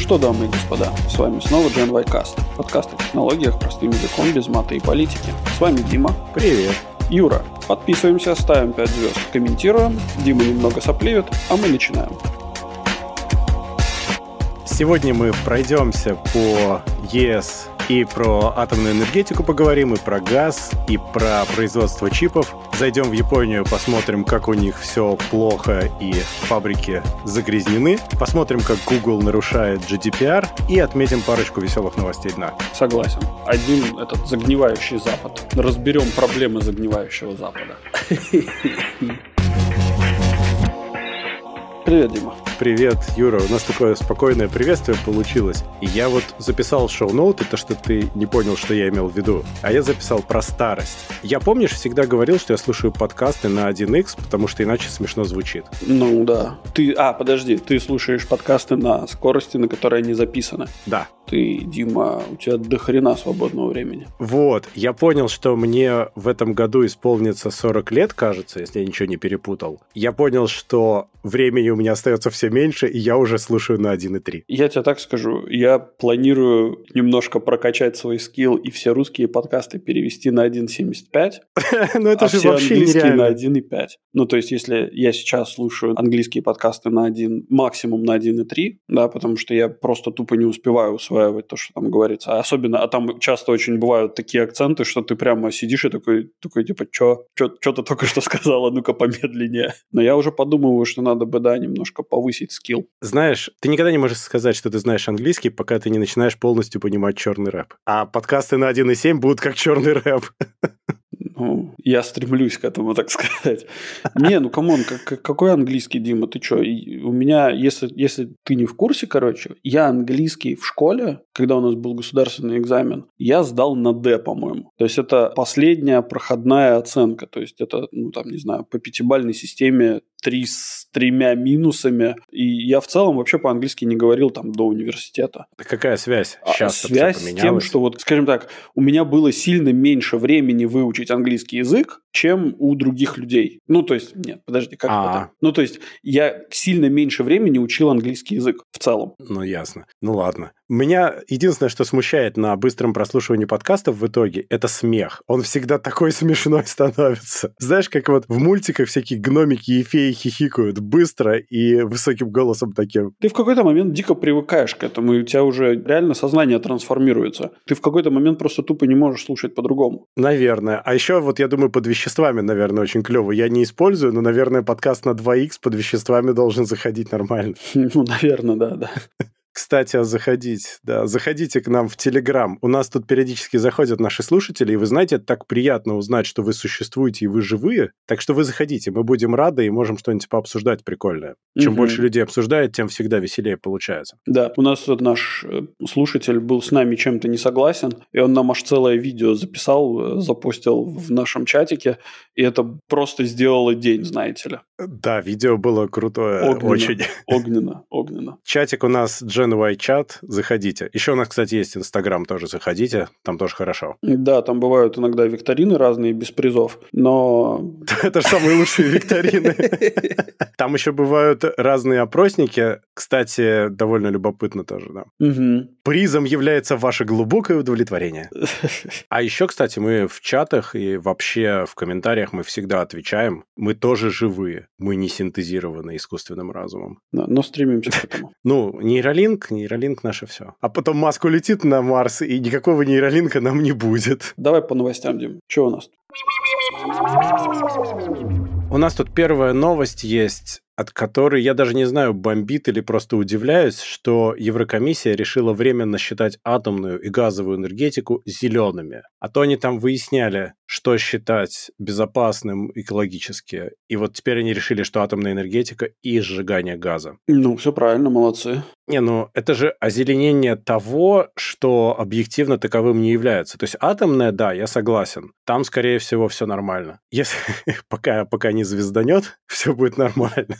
что, дамы и господа, с вами снова Y Cast, подкаст о технологиях простым языком без мата и политики. С вами Дима. Привет. Юра. Подписываемся, ставим 5 звезд, комментируем. Дима немного сопливет, а мы начинаем. Сегодня мы пройдемся по ЕС и про атомную энергетику поговорим, и про газ, и про производство чипов. Зайдем в Японию, посмотрим, как у них все плохо и фабрики загрязнены. Посмотрим, как Google нарушает GDPR и отметим парочку веселых новостей дна. Согласен. Один этот загнивающий Запад. Разберем проблемы загнивающего Запада. Привет, Дима. Привет, Юра. У нас такое спокойное приветствие получилось. И я вот записал шоу-ноуты, то, что ты не понял, что я имел в виду. А я записал про старость. Я, помнишь, всегда говорил, что я слушаю подкасты на 1x, потому что иначе смешно звучит. Ну да. Ты, а, подожди, ты слушаешь подкасты на скорости, на которой они записаны. Да. Ты, Дима, у тебя до хрена свободного времени. Вот. Я понял, что мне в этом году исполнится 40 лет, кажется, если я ничего не перепутал. Я понял, что времени у меня остается все меньше, и я уже слушаю на 1.3. Я тебе так скажу, я планирую немножко прокачать свой скилл и все русские подкасты перевести на 1.75, Ну это а же все вообще английские на нереально. 1.5. Ну, то есть, если я сейчас слушаю английские подкасты на 1, максимум на 1.3, да, потому что я просто тупо не успеваю усваивать то, что там говорится. Особенно, а там часто очень бывают такие акценты, что ты прямо сидишь и такой, такой типа, чё, чё, чё ты только что сказала, ну-ка помедленнее. Но я уже подумываю, что надо бы, да, немножко повысить скилл. Знаешь, ты никогда не можешь сказать, что ты знаешь английский, пока ты не начинаешь полностью понимать черный рэп. А подкасты на 1.7 будут как черный рэп. Ну, я стремлюсь к этому, так сказать. Не, ну come on, как- как- какой английский, Дима, ты? И У меня, если, если ты не в курсе, короче, я английский в школе, когда у нас был государственный экзамен, я сдал на D, по-моему. То есть это последняя проходная оценка. То есть это, ну там, не знаю, по пятибалльной системе три с тремя минусами. И я в целом вообще по-английски не говорил там до университета. Какая связь? А Сейчас связь с тем, что вот, скажем так, у меня было сильно меньше времени выучить английский язык, чем у других людей. Ну, то есть, нет, подожди, как А. это? Ну, то есть, я сильно меньше времени учил английский язык в целом. Ну, ясно. Ну, ладно. Меня единственное, что смущает на быстром прослушивании подкастов в итоге, это смех. Он всегда такой смешной становится. Знаешь, как вот в мультиках всякие гномики и феи хихикают быстро и высоким голосом таким. Ты в какой-то момент дико привыкаешь к этому, и у тебя уже реально сознание трансформируется. Ты в какой-то момент просто тупо не можешь слушать по-другому. Наверное. А еще вот я думаю, под веществами, наверное, очень клево. Я не использую, но, наверное, подкаст на 2х под веществами должен заходить нормально. Ну, наверное, да, да. Кстати, а заходить, да, заходите к нам в Телеграм. У нас тут периодически заходят наши слушатели, и вы знаете, это так приятно узнать, что вы существуете и вы живые. Так что вы заходите, мы будем рады и можем что-нибудь пообсуждать прикольное. Чем Мгм. больше людей обсуждает, тем всегда веселее получается. Да, у нас тут наш э, слушатель был с нами чем-то не согласен, и он нам аж целое видео записал, э, запустил в нашем чатике, и это просто сделало день, знаете ли. Да, видео было крутое, Огненно. очень. Огненно, огненно. Чатик у нас Gen Чат, заходите. Еще у нас, кстати, есть Инстаграм, тоже заходите, там тоже хорошо. Да, там бывают иногда викторины разные без призов, но... Это же самые лучшие викторины. Там еще бывают разные опросники. Кстати, довольно любопытно тоже, да. Призом является ваше глубокое удовлетворение. А еще, кстати, мы в чатах и вообще в комментариях мы всегда отвечаем. Мы тоже живые. Мы не синтезированы искусственным разумом. Но стремимся к этому. Ну, нейролинк, нейролинк наше все. А потом Маск улетит на Марс, и никакого нейролинка нам не будет. Давай по новостям, Дим. Что у нас? У нас тут первая новость есть, от которой я даже не знаю, бомбит или просто удивляюсь, что Еврокомиссия решила временно считать атомную и газовую энергетику зелеными. А то они там выясняли, что считать безопасным экологически. И вот теперь они решили, что атомная энергетика и сжигание газа. Ну, все правильно, молодцы. Не, ну это же озеленение того, что объективно таковым не является. То есть атомная, да, я согласен. Там, скорее всего, все нормально. Если пока, пока не звезданет, все будет нормально.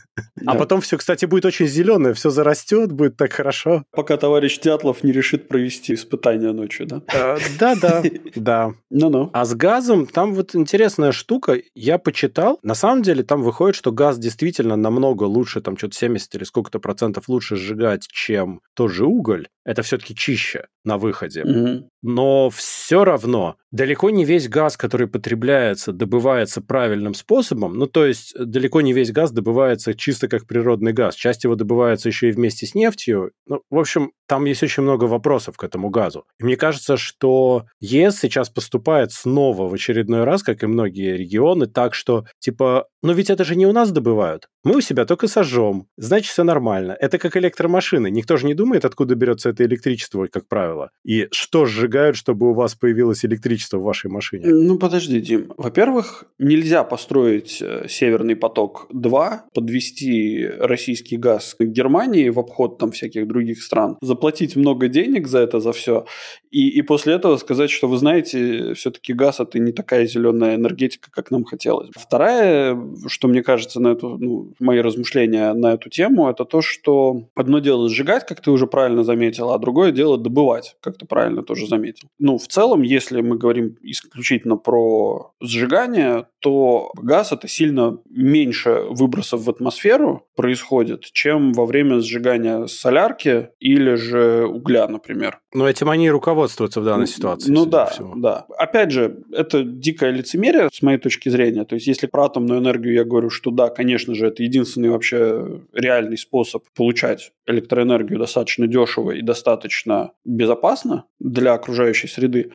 А потом все, кстати, будет очень зеленое, все зарастет, будет так хорошо. Пока товарищ Дятлов не решит провести испытания ночью, да? Э, да, да, да. Ну-ну. А с газом там вот интересная штука. Я почитал. На самом деле там выходит, что газ действительно намного лучше, там что-то 70 или сколько-то процентов лучше сжигать, чем тот же уголь. Это все-таки чище на выходе. Но все равно далеко не весь газ, который потребляется, добывается правильным способом. Ну, то есть э, далеко не весь газ добывается чисто как природный газ. Часть его добывается еще и вместе с нефтью. Ну, в общем, там есть очень много вопросов к этому газу. И мне кажется, что ЕС сейчас поступает снова в очередной раз, как и многие регионы, так что, типа, ну ведь это же не у нас добывают. Мы у себя только сожжем. Значит, все нормально. Это как электромашины. Никто же не думает, откуда берется это электричество, как правило. И что сжигают, чтобы у вас появилось электричество в вашей машине. Ну, подожди, Дим. Во-первых, нельзя построить э, Северный поток-2, подвести российский газ к Германии в обход там всяких других стран, заплатить много денег за это, за все, и, и после этого сказать, что вы знаете, все-таки газ это не такая зеленая энергетика, как нам хотелось. Вторая, что мне кажется, на эту, ну, мои размышления на эту тему, это то, что одно дело сжигать, как ты уже правильно заметил, а другое дело добывать, как ты правильно тоже заметил. Ну, в целом, если мы говорим исключительно про сжигание, то газ это сильно меньше выбросов в атмосферу происходит, чем во время сжигания солярки или же угля, например. Но этим они и руководствуются в данной ситуации. Ну да, всему. да. Опять же, это дикое лицемерие с моей точки зрения. То есть, если про атомную энергию я говорю, что да, конечно же, это единственный вообще реальный способ получать электроэнергию достаточно дешево и достаточно безопасно для окружающей среды.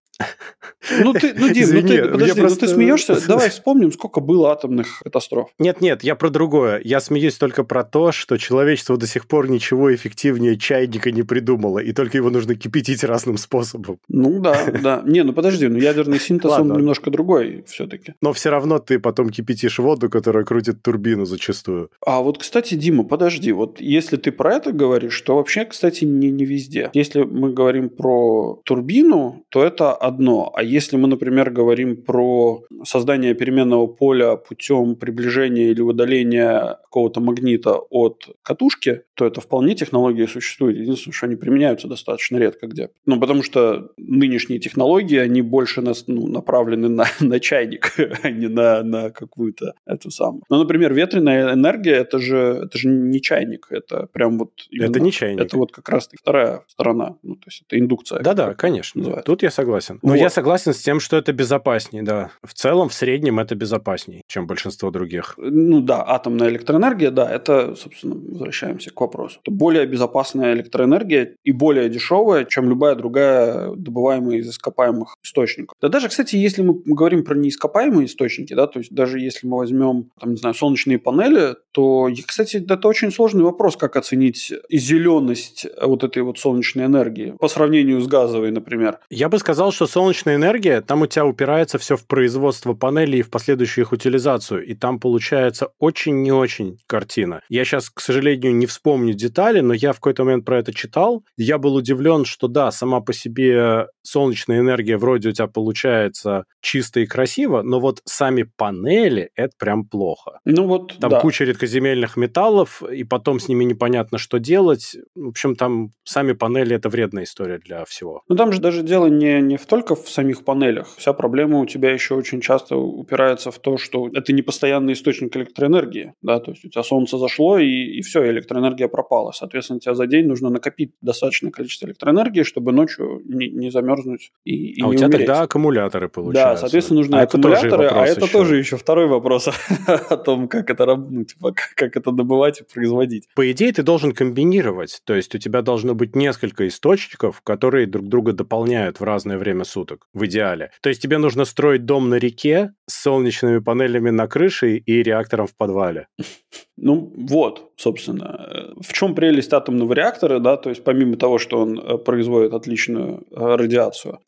Ну ты, ну Дим, ну Извини, ты, я подожди, ну просто- ты смеешься? Давай вспомним, сколько было атомных катастроф. Нет-нет, я про другое. Я смеюсь только про то, что человечество до сих пор ничего эффективнее чайника не придумало, и только его нужно кипятить разным способом. Ну да, да. Не, ну подожди, ну ядерный синтез, он Ладно. немножко другой все-таки. Но все равно ты потом кипятишь воду, которая крутит турбину зачастую. А вот, кстати, Дима, подожди, вот если ты про это говоришь, то вообще, кстати, не, не везде. Если мы говорим про турбину, то это одно. А если мы, например, говорим про создание переменного поля путем приближения или удаления какого-то магнита от катушки, то это вполне технологии существует. Единственное, что они применяются достаточно редко где. Ну, потому что нынешние технологии, они больше нас, ну, направлены на, на чайник, а не на, на какую-то эту самую. Ну, например, ветреная энергия, это же, это же не чайник, это прям вот... Это именно- не чайник. Это вот как раз вторая сторона, ну, то есть это индукция. Да-да, конечно. называется. Тут я согласен. Но Вот. я согласен с тем, что это безопаснее, да. В целом, в среднем это безопаснее, чем большинство других. Ну да, атомная электроэнергия, да, это, собственно, возвращаемся к вопросу. Это более безопасная электроэнергия и более дешевая, чем любая другая добываемая из ископаемых источников. Да даже, кстати, если мы говорим про неископаемые источники, да, то есть даже если мы возьмем, там, не знаю, солнечные панели, то, кстати, это очень сложный вопрос, как оценить зеленость вот этой вот солнечной энергии по сравнению с газовой, например. Я бы сказал, что солнечная энергия, там у тебя упирается все в производство панелей и в последующую их утилизацию, и там получается очень не очень картина. Я сейчас, к сожалению, не вспомню детали, но я в какой-то момент про это читал. Я был удивлен, что да, сама по себе солнечная энергия вроде у тебя получается чисто и красиво, но вот сами панели – это прям плохо. Ну вот, Там да. куча редкоземельных металлов, и потом с ними непонятно, что делать. В общем, там сами панели – это вредная история для всего. Ну там же даже дело не, не в только в самих панелях. Вся проблема у тебя еще очень часто упирается в то, что это не постоянный источник электроэнергии. Да? То есть у тебя солнце зашло, и, и все, электроэнергия пропала. Соответственно, тебе за день нужно накопить достаточное количество электроэнергии, чтобы ночью не, не замерзнуть и, и а не у тебя умереть. тогда аккумуляторы получаются. Да, соответственно, нужны А это аккумуляторы, а вопрос это еще. тоже еще второй вопрос о том, как это, ну, типа, как это добывать и производить. По идее, ты должен комбинировать. То есть у тебя должно быть несколько источников, которые друг друга дополняют в разное время суток, в идеале. То есть тебе нужно строить дом на реке с солнечными панелями на крыше и реактором в подвале. Ну вот, собственно, э, в чем прелесть атомного реактора, да, то есть помимо того, что он э, производит отличную э, радиацию,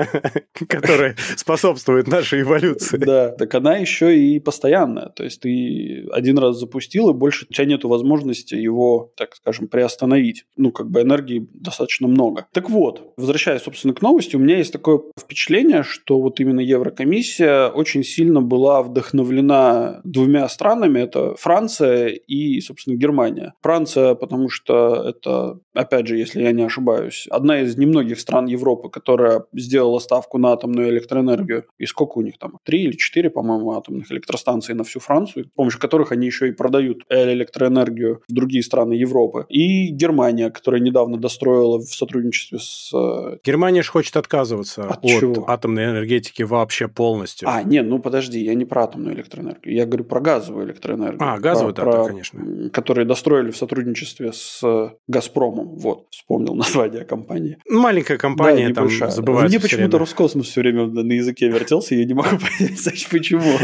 Которая способствует нашей эволюции. да, так она еще и постоянная, то есть ты один раз запустил, и больше у тебя нет возможности его, так скажем, приостановить. Ну, как бы энергии достаточно много. Так вот, возвращаясь, собственно, к новости, у меня есть такое впечатление, что вот именно Еврокомиссия очень сильно была вдохновлена двумя странами, это Франция Франция и, собственно, Германия. Франция, потому что это, опять же, если я не ошибаюсь, одна из немногих стран Европы, которая сделала ставку на атомную электроэнергию. И сколько у них там? Три или четыре, по-моему, атомных электростанций на всю Францию, с помощью которых они еще и продают электроэнергию в другие страны Европы. И Германия, которая недавно достроила в сотрудничестве с... Э, Германия же хочет отказываться от, от чего? атомной энергетики вообще полностью. А, нет, ну подожди, я не про атомную электроэнергию, я говорю про газовую электроэнергию. А, газовую, про, да, конечно. Которые достроили в сотрудничестве с «Газпромом». Вот, вспомнил название компании. Маленькая компания, да, там забывается Мне почему-то Роскосмос все время на языке вертелся, я не могу понять, почему.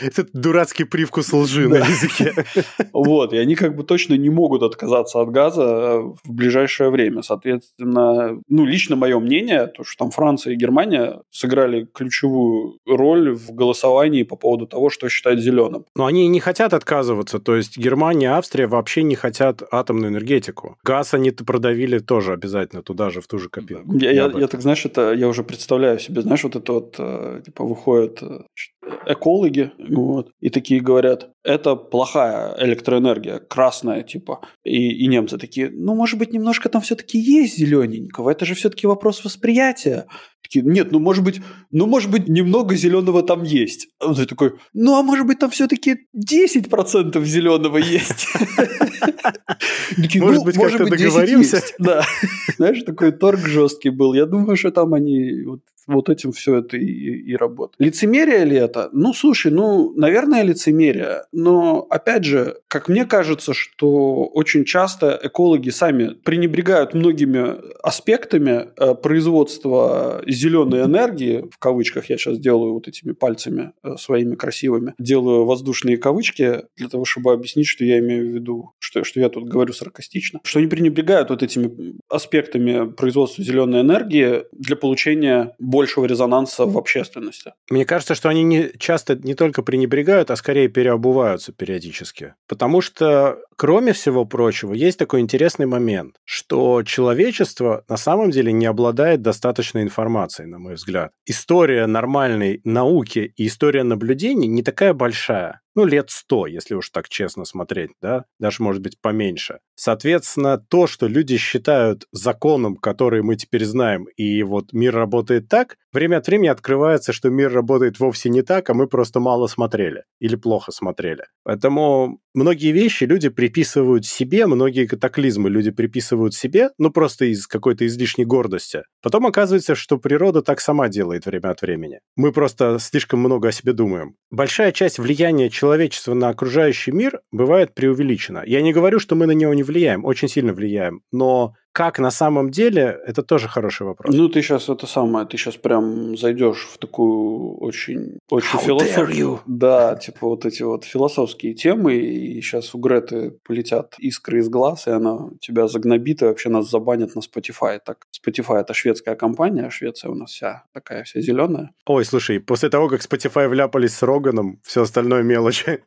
Этот дурацкий привкус лжи на языке. Вот, и они как бы точно не могут отказаться от газа э, в ближайшее время. Соответственно, ну, лично мое мнение, то, что там Франция и Германия сыграли ключевую роль в голосовании по поводу того, что считать зеленым. Но они не хотят отказываться. То есть Германия, Австрия вообще не хотят атомную энергетику. Газ они продавили тоже обязательно туда же, в ту же копилку. Я, я, я, я так, знаешь, это я уже представляю себе, знаешь, вот это вот, э, типа, выходят э, экологи, вот, и такие говорят, это плохая электроэнергия, красная, типа. И, и немцы такие, ну, может быть, немножко там все-таки есть зелененького, это же все-таки вопрос восприятия. Такие, нет, ну, может быть, ну, может быть, немного зеленого там есть. А он такой, ну, а может быть, там все-таки 10% зеленого есть. Может быть, как-то договоримся. Да. Знаешь, такой торг жесткий был. Я думаю, что там они вот этим все это и, и работает. Лицемерие ли это? Ну, слушай, ну, наверное, лицемерие. Но, опять же, как мне кажется, что очень часто экологи сами пренебрегают многими аспектами э, производства зеленой энергии, в кавычках я сейчас делаю вот этими пальцами э, своими красивыми, делаю воздушные кавычки для того, чтобы объяснить, что я имею в виду, что, что я тут говорю саркастично, что они пренебрегают вот этими аспектами производства зеленой энергии для получения большего резонанса в общественности. Мне кажется, что они не, часто не только пренебрегают, а скорее переобуваются периодически. Потому что, кроме всего прочего, есть такой интересный момент, что человечество на самом деле не обладает достаточной информацией, на мой взгляд. История нормальной науки и история наблюдений не такая большая ну, лет сто, если уж так честно смотреть, да, даже, может быть, поменьше. Соответственно, то, что люди считают законом, который мы теперь знаем, и вот мир работает так, время от времени открывается, что мир работает вовсе не так, а мы просто мало смотрели или плохо смотрели. Поэтому многие вещи люди приписывают себе, многие катаклизмы люди приписывают себе, ну, просто из какой-то излишней гордости. Потом оказывается, что природа так сама делает время от времени. Мы просто слишком много о себе думаем. Большая часть влияния человека человечество на окружающий мир бывает преувеличено. Я не говорю, что мы на него не влияем, очень сильно влияем, но как на самом деле, это тоже хороший вопрос. Ну, ты сейчас это самое, ты сейчас прям зайдешь в такую очень, очень философскую... Да, типа вот эти вот философские темы, и сейчас у Греты полетят искры из глаз, и она тебя загнобит, и вообще нас забанят на Spotify. Так, Spotify – это шведская компания, а Швеция у нас вся такая вся зеленая. Ой, слушай, после того, как Spotify вляпались с Роганом, все остальное мелочи.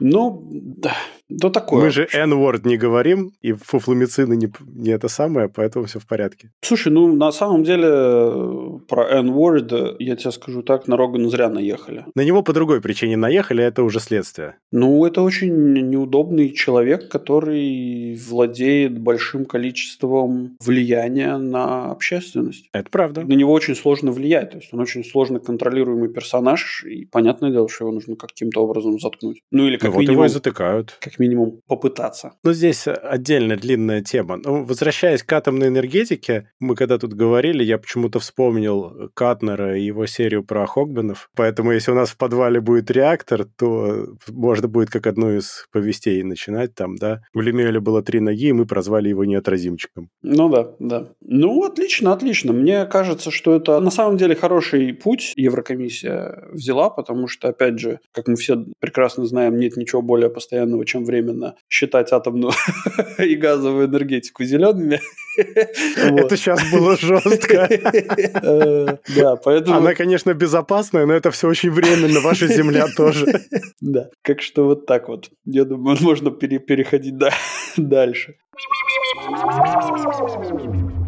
Ну, да, да такое. Мы же N-word не говорим, и фуфломицины не, не это самое самое, поэтому все в порядке. Слушай, ну на самом деле про N-word, я тебе скажу так, на Рогана зря наехали. На него по другой причине наехали, это уже следствие. Ну, это очень неудобный человек, который владеет большим количеством влияния на общественность. Это правда. На него очень сложно влиять, то есть он очень сложно контролируемый персонаж, и понятное дело, что его нужно каким-то образом заткнуть. Ну или как ну, минимум... Вот его и затыкают. Как минимум попытаться. Ну, здесь отдельно длинная тема. Ну, возвращаясь возвращаясь к атомной энергетике, мы когда тут говорили, я почему-то вспомнил Катнера и его серию про Хогбенов. Поэтому если у нас в подвале будет реактор, то можно будет как одну из повестей начинать там, да. У Лемеля было три ноги, и мы прозвали его неотразимчиком. Ну да, да. Ну, отлично, отлично. Мне кажется, что это на самом деле хороший путь Еврокомиссия взяла, потому что, опять же, как мы все прекрасно знаем, нет ничего более постоянного, чем временно считать атомную и газовую энергетику зелеными. Это сейчас было жестко. Э, да, поэтому... Она, конечно, безопасная, но это все очень временно. Ваша земля тоже. Да, как что вот так вот. Я думаю, можно переходить дальше.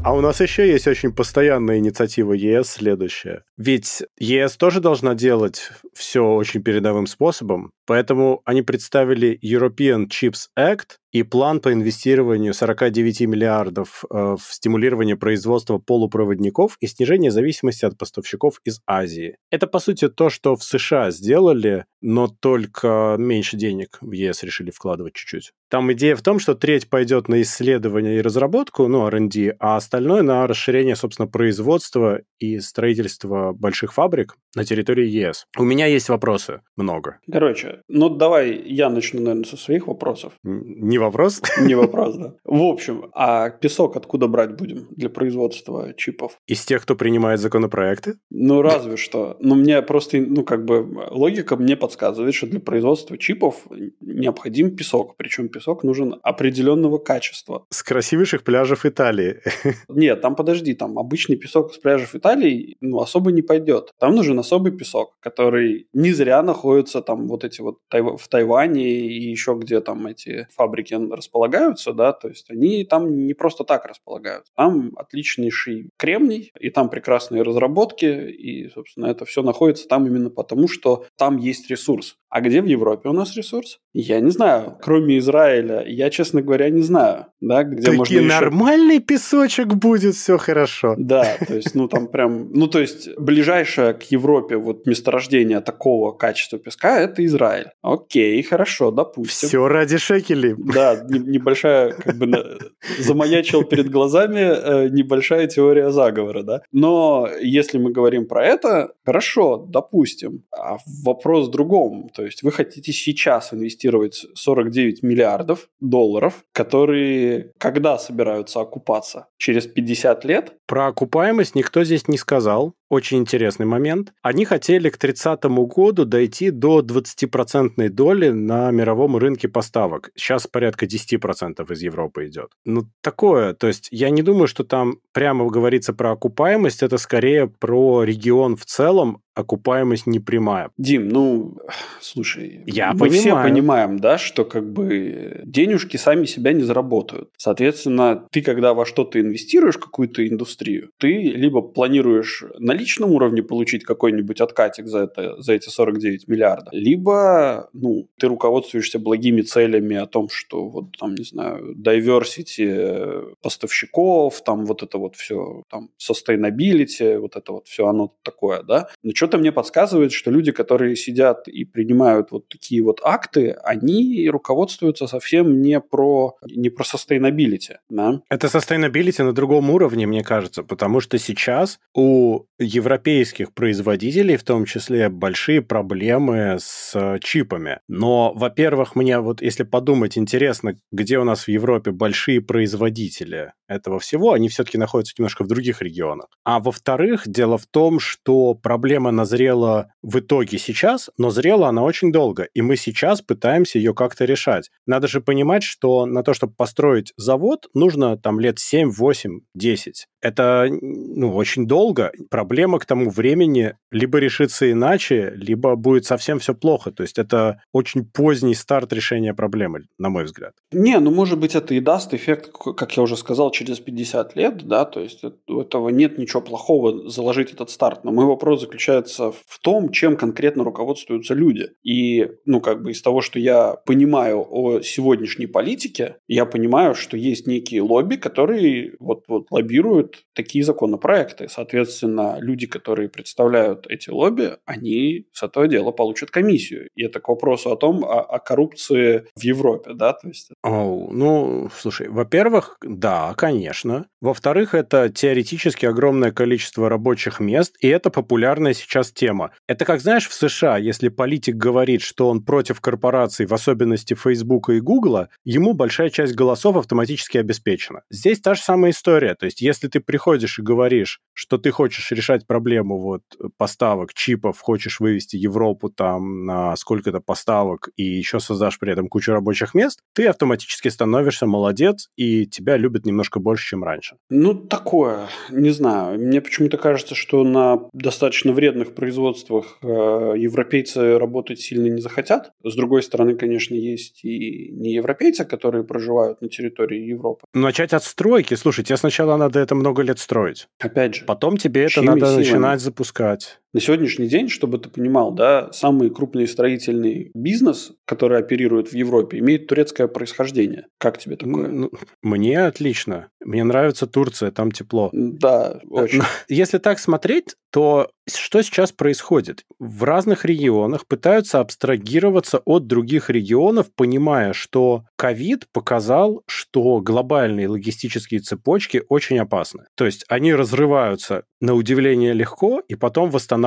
А у нас еще есть очень постоянная инициатива ЕС следующая. Ведь ЕС тоже должна делать все очень передовым способом, поэтому они представили European Chips Act, и план по инвестированию 49 миллиардов э, в стимулирование производства полупроводников и снижение зависимости от поставщиков из Азии. Это, по сути, то, что в США сделали, но только меньше денег в ЕС решили вкладывать чуть-чуть. Там идея в том, что треть пойдет на исследование и разработку, ну, R&D, а остальное на расширение, собственно, производства и строительство больших фабрик на территории ЕС. У меня есть вопросы, много. Короче, ну давай я начну, наверное, со своих вопросов. Не вопрос? Не вопрос, да. В общем, а песок откуда брать будем для производства чипов? Из тех, кто принимает законопроекты? Ну, разве что. Но мне просто, ну, как бы, логика мне подсказывает, что для производства чипов необходим песок. Причем песок нужен определенного качества. С красивейших пляжев Италии. Нет, там подожди, там обычный песок с пляжев Италии ну, особо не пойдет. Там нужен особый песок, который не зря находится там вот эти вот в Тайване и еще где там эти фабрики располагаются, да, то есть они там не просто так располагаются. Там отличнейший кремний, и там прекрасные разработки, и, собственно, это все находится там именно потому, что там есть ресурс. А где в Европе у нас ресурс? Я не знаю. Кроме Израиля, я, честно говоря, не знаю. Да, где Таки можно нормальный еще... песочек будет, все хорошо. Да, то есть, ну там прям... Ну то есть, ближайшее к Европе вот месторождение такого качества песка – это Израиль. Окей, хорошо, допустим. Все ради шекелей. Да, небольшая, как бы, замаячил перед глазами э, небольшая теория заговора, да. Но если мы говорим про это, хорошо, допустим. А вопрос в другом то есть вы хотите сейчас инвестировать 49 миллиардов долларов, которые когда собираются окупаться? Через 50 лет? Про окупаемость никто здесь не сказал. Очень интересный момент. Они хотели к 30 году дойти до 20% доли на мировом рынке поставок. Сейчас порядка 10% из Европы идет. Ну, такое. То есть я не думаю, что там прямо говорится про окупаемость. Это скорее про регион в целом, окупаемость не прямая. Дим, ну, слушай, я мы понимаю. все понимаем, да, что как бы денежки сами себя не заработают. Соответственно, ты когда во что-то инвестируешь, какую-то индустрию, ты либо планируешь на личном уровне получить какой-нибудь откатик за, это, за эти 49 миллиардов, либо, ну, ты руководствуешься благими целями о том, что вот там, не знаю, diversity поставщиков, там вот это вот все, там, sustainability, вот это вот все оно такое, да. Но что-то мне подсказывает, что люди, которые сидят и принимают вот такие вот акты, они руководствуются совсем не про, не про sustainability. Да? Это sustainability на другом уровне, мне кажется, потому что сейчас у европейских производителей, в том числе, большие проблемы с чипами. Но, во-первых, мне вот, если подумать, интересно, где у нас в Европе большие производители этого всего, они все-таки находятся немножко в других регионах. А во-вторых, дело в том, что проблема назрела в итоге сейчас, но зрела она очень долго, и мы сейчас пытаемся ее как-то решать. Надо же понимать, что на то, чтобы построить завод, нужно там лет 7, 8, 10. Это ну, очень долго. Проблема к тому времени либо решится иначе, либо будет совсем все плохо. То есть это очень поздний старт решения проблемы, на мой взгляд. Не, ну может быть это и даст эффект, как я уже сказал, через 50 лет, да, то есть у этого нет ничего плохого заложить этот старт. Но мой вопрос заключается в том, чем конкретно руководствуются люди. И, ну, как бы из того, что я понимаю о сегодняшней политике, я понимаю, что есть некие лобби, которые вот, вот лоббируют такие законопроекты. Соответственно, люди, которые представляют эти лобби, они с этого дела получат комиссию. И это к вопросу о том, о, о коррупции в Европе, да, то есть... Oh, ну, слушай, во-первых, да, конечно. Во-вторых, это теоретически огромное количество рабочих мест, и это популярная сейчас тема. Это как, знаешь, в США, если политик говорит, что он против корпораций, в особенности Facebook и Google, ему большая часть голосов автоматически обеспечена. Здесь та же самая история. То есть, если ты приходишь и говоришь, что ты хочешь решать проблему вот поставок чипов, хочешь вывести Европу там на сколько-то поставок и еще создашь при этом кучу рабочих мест, ты автоматически становишься молодец, и тебя любят немножко больше, чем раньше. Ну, такое, не знаю. Мне почему-то кажется, что на достаточно вредных производствах э, европейцы работать сильно не захотят. С другой стороны, конечно, есть и не европейцы, которые проживают на территории Европы. Начать от стройки. Слушай, тебе сначала надо это много лет строить. Опять же. Потом тебе это надо силами? начинать запускать. На сегодняшний день, чтобы ты понимал, да, самый крупный строительный бизнес, который оперирует в Европе, имеет турецкое происхождение. Как тебе такое? Ну, мне отлично. Мне нравится Турция, там тепло. Да, очень. Если так смотреть, то что сейчас происходит? В разных регионах пытаются абстрагироваться от других регионов, понимая, что ковид показал, что глобальные логистические цепочки очень опасны. То есть они разрываются на удивление легко и потом восстанавливаются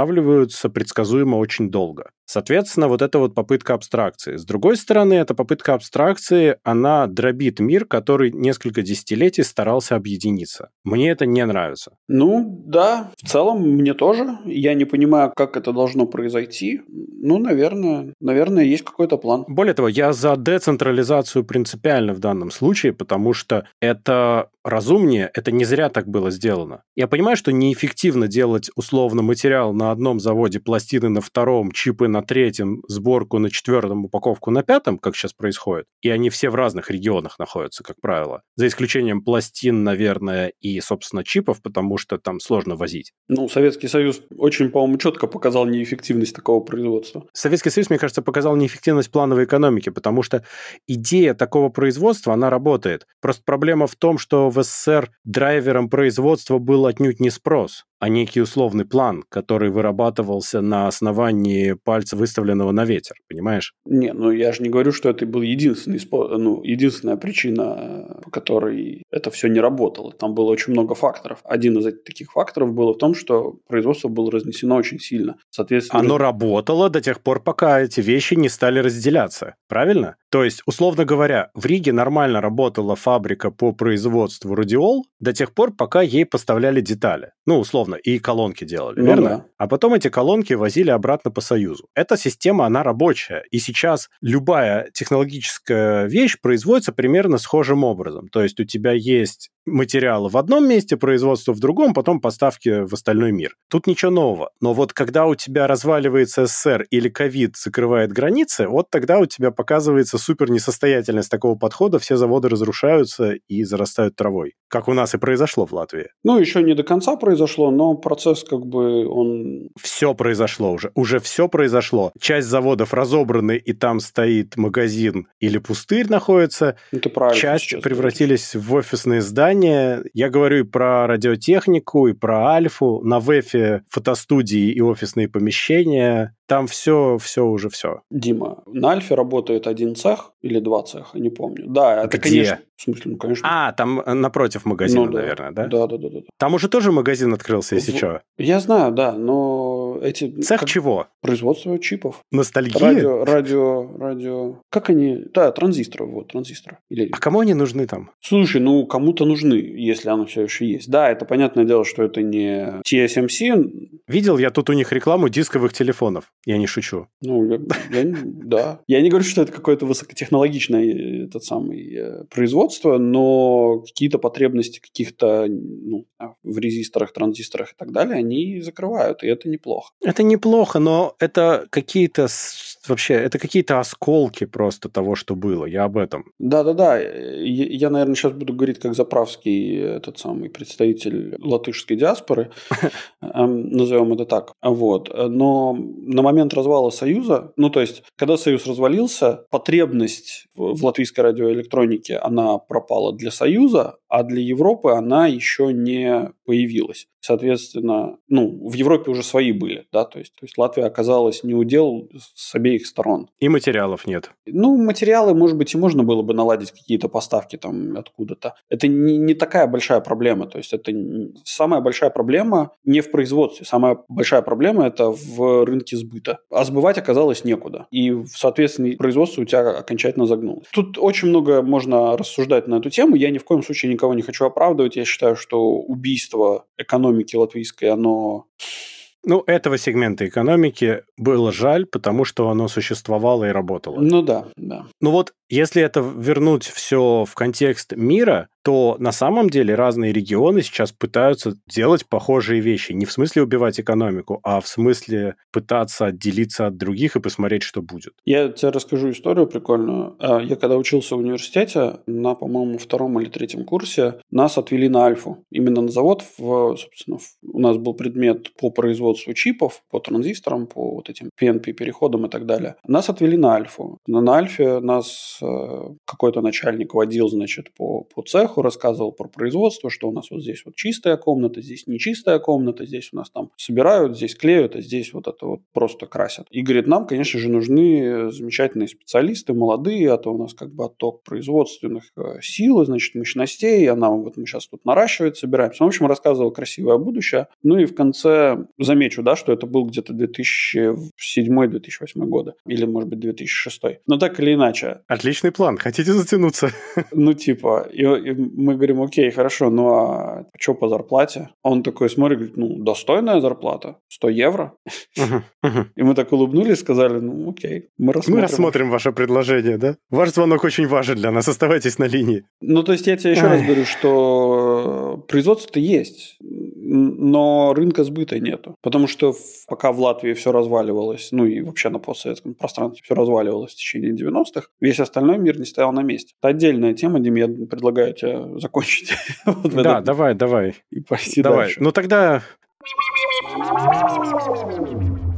предсказуемо очень долго. Соответственно, вот это вот попытка абстракции. С другой стороны, эта попытка абстракции, она дробит мир, который несколько десятилетий старался объединиться. Мне это не нравится. Ну, да, в целом мне тоже. Я не понимаю, как это должно произойти. Ну, наверное, наверное, есть какой-то план. Более того, я за децентрализацию принципиально в данном случае, потому что это разумнее, это не зря так было сделано. Я понимаю, что неэффективно делать условно материал на одном заводе, пластины на втором, чипы на третьем, сборку на четвертом, упаковку на пятом, как сейчас происходит. И они все в разных регионах находятся, как правило. За исключением пластин, наверное, и, собственно, чипов, потому что там сложно возить. Ну, Советский Союз очень, по-моему, четко показал неэффективность такого производства. Советский Союз, мне кажется, показал неэффективность плановой экономики, потому что идея такого производства, она работает. Просто проблема в том, что в СССР драйвером производства был отнюдь не спрос, а некий условный план, который вырабатывался на основании пальца, выставленного на ветер, понимаешь? Не, ну я же не говорю, что это был единственный, ну, единственная причина, по которой это все не работало. Там было очень много факторов. Один из этих таких факторов был в том, что производство было разнесено очень сильно. Соответственно... Оно работало до тех пор, пока эти вещи не стали разделяться, правильно? То есть, условно говоря, в Риге нормально работала фабрика по производству радиол до тех пор, пока ей поставляли детали. Ну, условно, и колонки делали, ну, верно? Да. А потом эти колонки возили обратно по Союзу. Эта система, она рабочая. И сейчас любая технологическая вещь производится примерно схожим образом. То есть у тебя есть материалы в одном месте, производство в другом, потом поставки в остальной мир. Тут ничего нового. Но вот когда у тебя разваливается СССР или ковид закрывает границы, вот тогда у тебя показывается супер несостоятельность такого подхода, все заводы разрушаются и зарастают травой. Как у нас и произошло в Латвии. Ну, еще не до конца произошло, но процесс как бы он... Все произошло уже. Уже все произошло. Часть заводов разобраны, и там стоит магазин или пустырь находится. Это правильно. Часть превратились в офисные здания, здания. Я говорю и про радиотехнику, и про Альфу. На ВЭФе фотостудии и офисные помещения. Там все, все уже все. Дима, на Альфе работает один цех или два цеха, не помню. Да, это, Где? конечно... В смысле, ну, конечно. А, там э, напротив магазина, ну, да. наверное, да? Да, да, да, да. Там уже тоже магазин открылся, если в... что. Я знаю, да, но эти... Цех как... чего? Производство чипов. Ностальгия? Радио, радио, радио... Как они... Да, транзисторы, вот, транзисторы. Или... А кому они нужны там? Слушай, ну, кому-то нужны, если оно все еще есть. Да, это понятное дело, что это не TSMC. Видел я тут у них рекламу дисковых телефонов. Я не шучу. Ну, я, я, да. Я не говорю, что это какое-то высокотехнологичное э, этот самый, э, производство, но какие-то потребности каких-то ну, в резисторах, транзисторах и так далее, они закрывают, и это неплохо. Это неплохо, но это какие-то вообще, это какие-то осколки просто того, что было. Я об этом. Да-да-да. Я, я, наверное, сейчас буду говорить как заправский этот самый представитель латышской диаспоры, назовем это так. Вот. Но на момент развала Союза, ну, то есть, когда Союз развалился, потребность в латвийской радиоэлектронике, она пропала для Союза, а для Европы она еще не появилась. Соответственно, ну, в Европе уже свои были, да, то есть, то есть Латвия оказалась не удел с обеих сторон. И материалов нет. Ну, материалы, может быть, и можно было бы наладить какие-то поставки там откуда-то. Это не, не такая большая проблема, то есть это самая большая проблема не в производстве, самая большая проблема это в рынке сбыта. А сбывать оказалось некуда. И, соответственно, производство у тебя окончательно загнулось. Тут очень много можно рассуждать на эту тему. Я ни в коем случае никого не хочу оправдывать. Я считаю, что убийство экономики латвийской, оно ну, этого сегмента экономики было жаль, потому что оно существовало и работало. Ну да, да. Ну вот если это вернуть все в контекст мира, то на самом деле разные регионы сейчас пытаются делать похожие вещи. Не в смысле убивать экономику, а в смысле пытаться отделиться от других и посмотреть, что будет. Я тебе расскажу историю прикольную. А, я когда учился в университете, на, по-моему, втором или третьем курсе, нас отвели на Альфу. Именно на завод, в, собственно, у нас был предмет по производству чипов, по транзисторам, по вот этим PNP-переходам и так далее. Нас отвели на Альфу. На Альфе нас какой-то начальник водил, значит, по, по цеху, рассказывал про производство, что у нас вот здесь вот чистая комната, здесь нечистая комната, здесь у нас там собирают, здесь клеют, а здесь вот это вот просто красят. И говорит, нам, конечно же, нужны замечательные специалисты, молодые, а то у нас как бы отток производственных э, сил, значит, мощностей, а нам вот мы сейчас тут наращивать собираемся. В общем, рассказывал красивое будущее. Ну и в конце замечу, да, что это был где-то 2007-2008 годы, или, может быть, 2006. Но так или иначе. Отличный план. Хотите затянуться? Ну, типа, и, и мы говорим, окей, хорошо, ну а что по зарплате? Он такой смотрит, говорит, ну, достойная зарплата, 100 евро. И мы так улыбнулись, сказали, ну, окей, мы рассмотрим. Мы рассмотрим ваше предложение, да? Ваш звонок очень важен для нас, оставайтесь на линии. Ну, то есть я тебе еще раз говорю, что производство-то есть, но рынка сбыта нету. Потому что пока в Латвии все разваливалось, ну и вообще на постсоветском пространстве все разваливалось в течение 90-х, весь остальной мир не стоял на месте. Это отдельная тема, Дим, я предлагаю тебе закончить. Да, давай, давай. И пойти дальше. Ну тогда...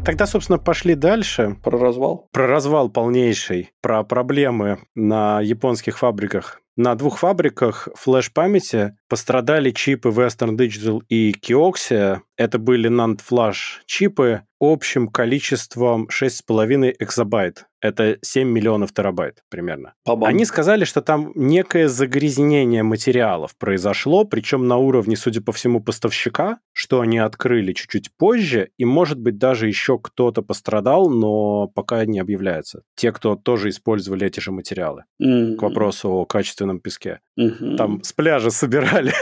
Тогда, собственно, пошли дальше. Про развал? Про развал полнейший, про проблемы на японских фабриках. На двух фабриках флеш-памяти пострадали чипы Western Digital и Kioxia. Это были NAND Flash чипы общим количеством 6,5 экзобайт. Это 7 миллионов терабайт примерно. По-бам. Они сказали, что там некое загрязнение материалов произошло, причем на уровне, судя по всему, поставщика, что они открыли чуть-чуть позже, и, может быть, даже еще кто-то пострадал, но пока не объявляется. Те, кто тоже использовали эти же материалы. Mm-hmm. К вопросу о качественном песке. Mm-hmm. Там с пляжа собирали.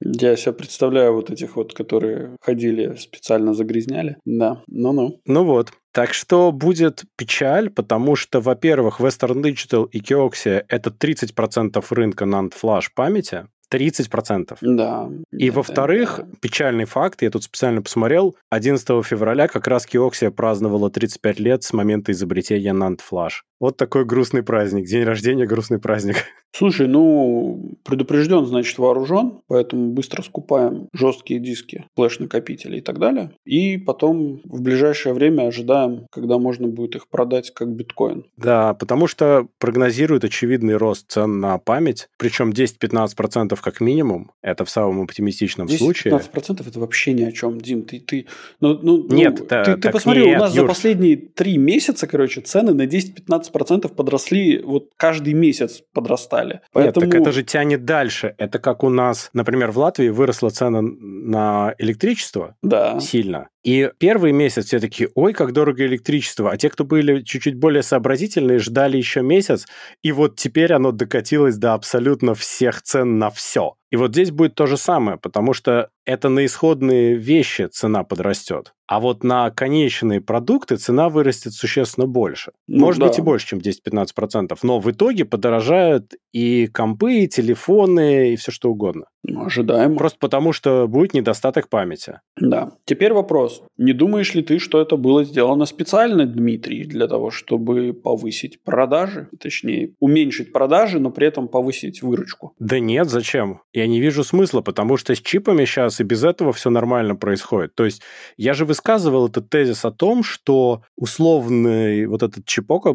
Я себе представляю вот этих вот, которые ходили, специально загрязняли. Да, ну-ну. Ну вот. Так что будет печаль, потому что, во-первых, Western Digital и Kioxia – это 30% рынка NAND Flash памяти, 30%. Да. И во-вторых, да. печальный факт, я тут специально посмотрел, 11 февраля как раз Киоксия праздновала 35 лет с момента изобретения NAND Flash. Вот такой грустный праздник. День рождения, грустный праздник. Слушай, ну, предупрежден, значит, вооружен, поэтому быстро скупаем жесткие диски, флеш-накопители и так далее. И потом в ближайшее время ожидаем, когда можно будет их продать как биткоин. Да, потому что прогнозируют очевидный рост цен на память, причем 10-15% как минимум. Это в самом оптимистичном 10-15% случае. 10-15% это вообще ни о чем, Дим. Ты, ты, ну, ну, нет, ну, ты, ты посмотри, нет, у нас Юр. за последние три месяца, короче, цены на 10-15 15% подросли, вот каждый месяц подрастали. Поэтому... Нет, так это же тянет дальше. Это как у нас, например, в Латвии выросла цена на электричество да. сильно. И первый месяц все таки ой, как дорого электричество. А те, кто были чуть-чуть более сообразительные, ждали еще месяц. И вот теперь оно докатилось до абсолютно всех цен на все. И вот здесь будет то же самое, потому что это на исходные вещи цена подрастет. А вот на конечные продукты цена вырастет существенно больше. Ну, Может да. быть и больше, чем 10-15%. Но в итоге подорожают и компы, и телефоны, и все что угодно. Ну, ожидаемо. Просто потому, что будет недостаток памяти. Да. Теперь вопрос. Не думаешь ли ты, что это было сделано специально, Дмитрий, для того, чтобы повысить продажи? Точнее, уменьшить продажи, но при этом повысить выручку? Да нет, зачем? Я не вижу смысла, потому что с чипами сейчас и без этого все нормально происходит. То есть я же высказывал этот тезис о том, что условный вот этот чипок,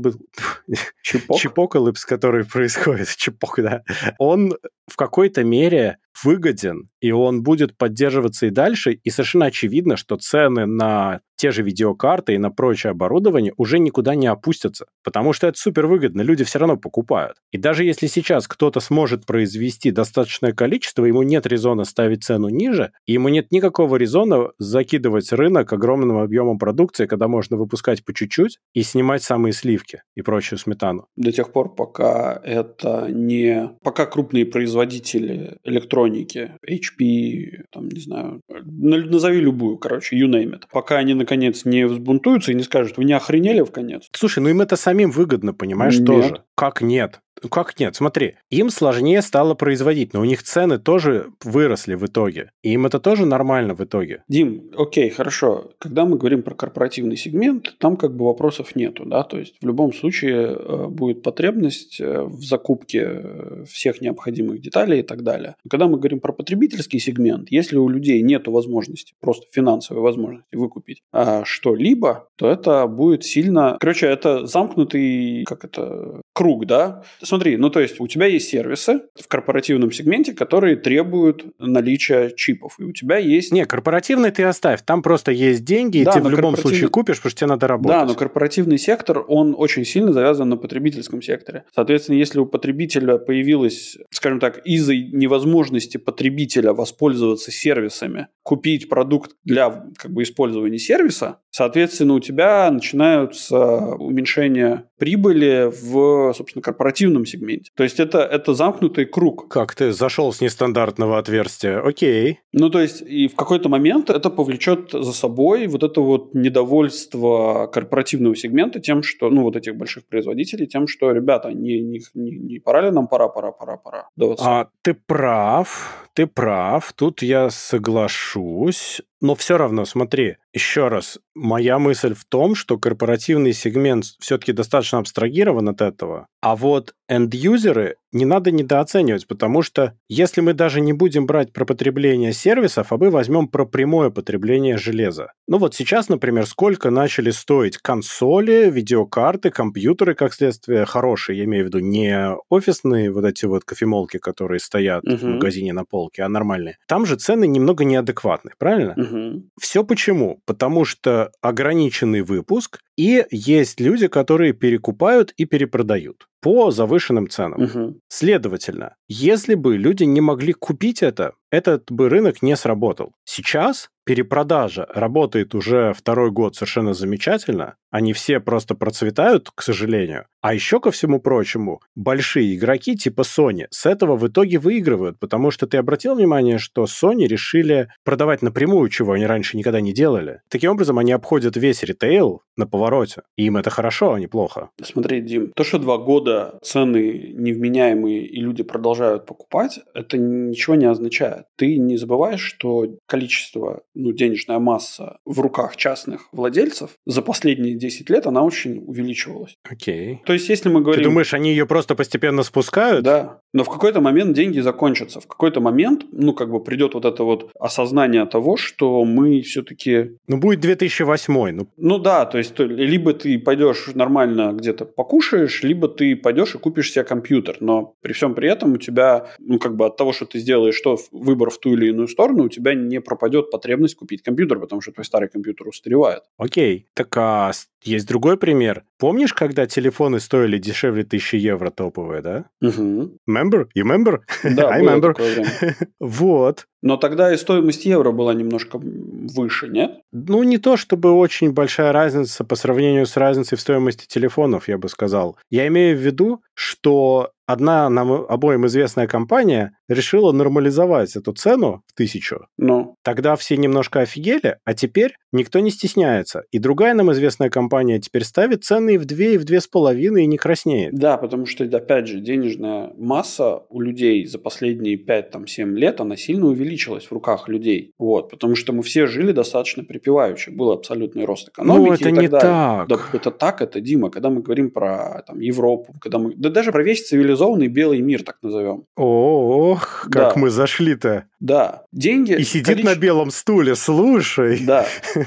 чипок? чипоколыпс, который происходит, чипок, да, он в какой-то мере выгоден, и он будет поддерживаться и дальше, и совершенно очевидно, что цены на те же видеокарты и на прочее оборудование уже никуда не опустятся, потому что это супер выгодно, люди все равно покупают. И даже если сейчас кто-то сможет произвести достаточное количество, ему нет резона ставить цену ниже, и ему нет никакого резона закидывать рынок огромным объемом продукции, когда можно выпускать по чуть-чуть и снимать самые сливки и прочую сметану. До тех пор, пока это не... Пока крупные производители электроники электроники, HP, там, не знаю, назови любую, короче, you name it. Пока они, наконец, не взбунтуются и не скажут, вы не охренели в конец? Слушай, ну им это самим выгодно, понимаешь, Нет. тоже. Как нет? Как нет? Смотри, им сложнее стало производить, но у них цены тоже выросли в итоге. И им это тоже нормально в итоге. Дим, окей, хорошо. Когда мы говорим про корпоративный сегмент, там как бы вопросов нету, да, то есть в любом случае э, будет потребность э, в закупке э, всех необходимых деталей и так далее. Когда мы говорим про потребительский сегмент, если у людей нету возможности, просто финансовой возможности выкупить а, что-либо, то это будет сильно... Короче, это замкнутый, как это, круг, да? Смотри, ну то есть у тебя есть сервисы в корпоративном сегменте, которые требуют наличия чипов, и у тебя есть... Не, корпоративный ты оставь, там просто есть деньги, и Да, ты но в любом корпоративный- случае купишь, потому что тебе надо работать. Да, но корпоративный сектор, он очень сильно завязан на потребительском секторе. Соответственно, если у потребителя появилась, скажем так, из-за невозможности потребителя воспользоваться сервисами, купить продукт для как бы, использования сервиса, соответственно, у тебя начинаются уменьшения прибыли в, собственно, корпоративном сегменте. То есть это, это замкнутый круг. Как ты зашел с нестандартного отверстия? Окей. Ну, то есть, и в какой-то момент это повлечет за собой вот это вот недовольство корпоративного сегмента тем, что, ну, вот этих больших производителей, тем, что, ребята, не, не, не, не пора ли нам, пора, пора, пора, пора. Да вот А, ты прав, ты прав, тут я соглашусь. Но все равно, смотри, еще раз, моя мысль в том, что корпоративный сегмент все-таки достаточно абстрагирован от этого, а вот энд-юзеры не надо недооценивать, потому что если мы даже не будем брать про потребление сервисов, а мы возьмем про прямое потребление железа. Ну вот сейчас, например, сколько начали стоить консоли, видеокарты, компьютеры, как следствие, хорошие, я имею в виду не офисные вот эти вот кофемолки, которые стоят в Мгм. магазине на полке, а нормальные. Там же цены немного неадекватные, правильно? Мгм. Все почему? Потому что ограниченный выпуск, и есть люди, которые перекупают и перепродают по завышенным ценам. Мгм. Следовательно, если бы люди не могли купить это, этот бы рынок не сработал. Сейчас перепродажа работает уже второй год совершенно замечательно. Они все просто процветают, к сожалению. А еще ко всему прочему, большие игроки типа Sony с этого в итоге выигрывают, потому что ты обратил внимание, что Sony решили продавать напрямую, чего они раньше никогда не делали. Таким образом, они обходят весь ритейл на повороте. И им это хорошо, а не плохо. Смотри, Дим, то, что два года цены невменяемые и люди продолжают покупать, это ничего не означает. Ты не забываешь, что количество, ну, денежная масса в руках частных владельцев за последние 10 лет, она очень увеличивалась. Окей. То есть, если мы говорим... Ты думаешь, они ее просто постепенно спускают? Да. Но в какой-то момент деньги закончатся. В какой-то момент, ну, как бы придет вот это вот осознание того, что мы все-таки... Ну, будет 2008, ну, Ну да, то есть то- либо ты пойдешь нормально где-то покушаешь, либо ты пойдешь и купишь себе компьютер. Но при всем при этом у тебя, ну, как бы от того, что ты сделаешь что, выбор в ту или иную сторону, у тебя не пропадет потребность купить компьютер, потому что твой старый компьютер устаревает. окей. Так а есть другой пример. Помнишь, когда телефоны стоили дешевле 1000 евро топовые, да? Мгм. Remember? You remember? Да, I время. Вот. Но тогда и стоимость евро была немножко выше, нет? Ну, не то чтобы очень большая разница по сравнению с разницей в стоимости телефонов, я бы сказал. Я имею в виду, что одна нам обоим известная компания решила нормализовать эту цену в тысячу. Ну, Тогда все немножко офигели, а теперь никто не стесняется. И другая нам известная компания теперь ставит цены и в две, и в две с половиной, и не краснеет. да, потому что, опять же, денежная масса у людей за последние 5-7 лет, она сильно увеличилась в руках людей. Вот, потому что мы все жили достаточно припеваючи. Был абсолютный рост экономики Ну, это и так не далее. так. Да, это так, это Дима, когда мы говорим про там, Европу, когда мы... Да даже про весь цивилизованный белый мир, так назовем. Ох, как Да. мы зашли-то. Да, деньги... И сидит количество- на белом стуле, слушай. Да.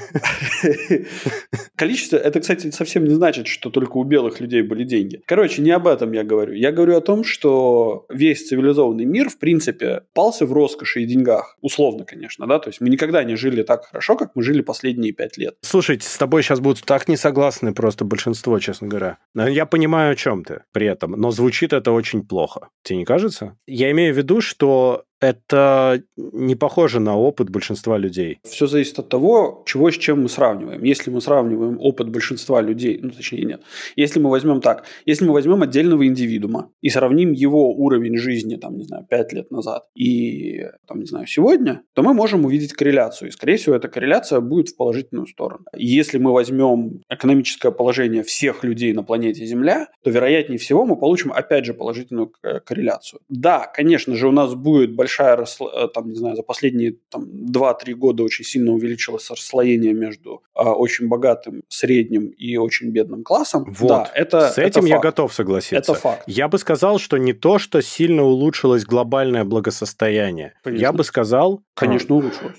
Количество, это, кстати, совсем не значит, что только у белых людей были деньги. Короче, не об этом я говорю. Я говорю о том, что весь цивилизованный мир, в принципе, пался в роскоши и деньгах. Условно, конечно, да. То есть мы никогда не жили так хорошо, как мы жили последние пять лет. Слушайте, с тобой сейчас будут так не согласны просто большинство, честно говоря. Я понимаю, о чем ты при этом, но звучит это очень плохо. Тебе не кажется? Я имею в виду, что это не похоже на опыт большинства людей. Все зависит от того, чего с чем мы сравниваем. Если мы сравниваем опыт большинства людей, ну, точнее, нет. Если мы возьмем так, если мы возьмем отдельного индивидуума и сравним его уровень жизни, там, не знаю, 5 лет назад и, там, не знаю, сегодня, то мы можем увидеть корреляцию. И, скорее всего, эта корреляция будет в положительную сторону. Если мы возьмем экономическое положение всех людей на планете Земля, то, вероятнее всего, мы получим, опять же, положительную корреляцию. Да, конечно же, у нас будет большая, э, там, не знаю, за последние там, 2-3 года очень сильно увеличилось расслоение между а, очень богатым, средним и очень бедным классом. Вот. Да, это, С этим это я готов согласиться. Это факт. Я бы сказал, что не то, что сильно улучшилось глобальное благосостояние. Конечно. Я бы сказал... Конечно, улучшилось.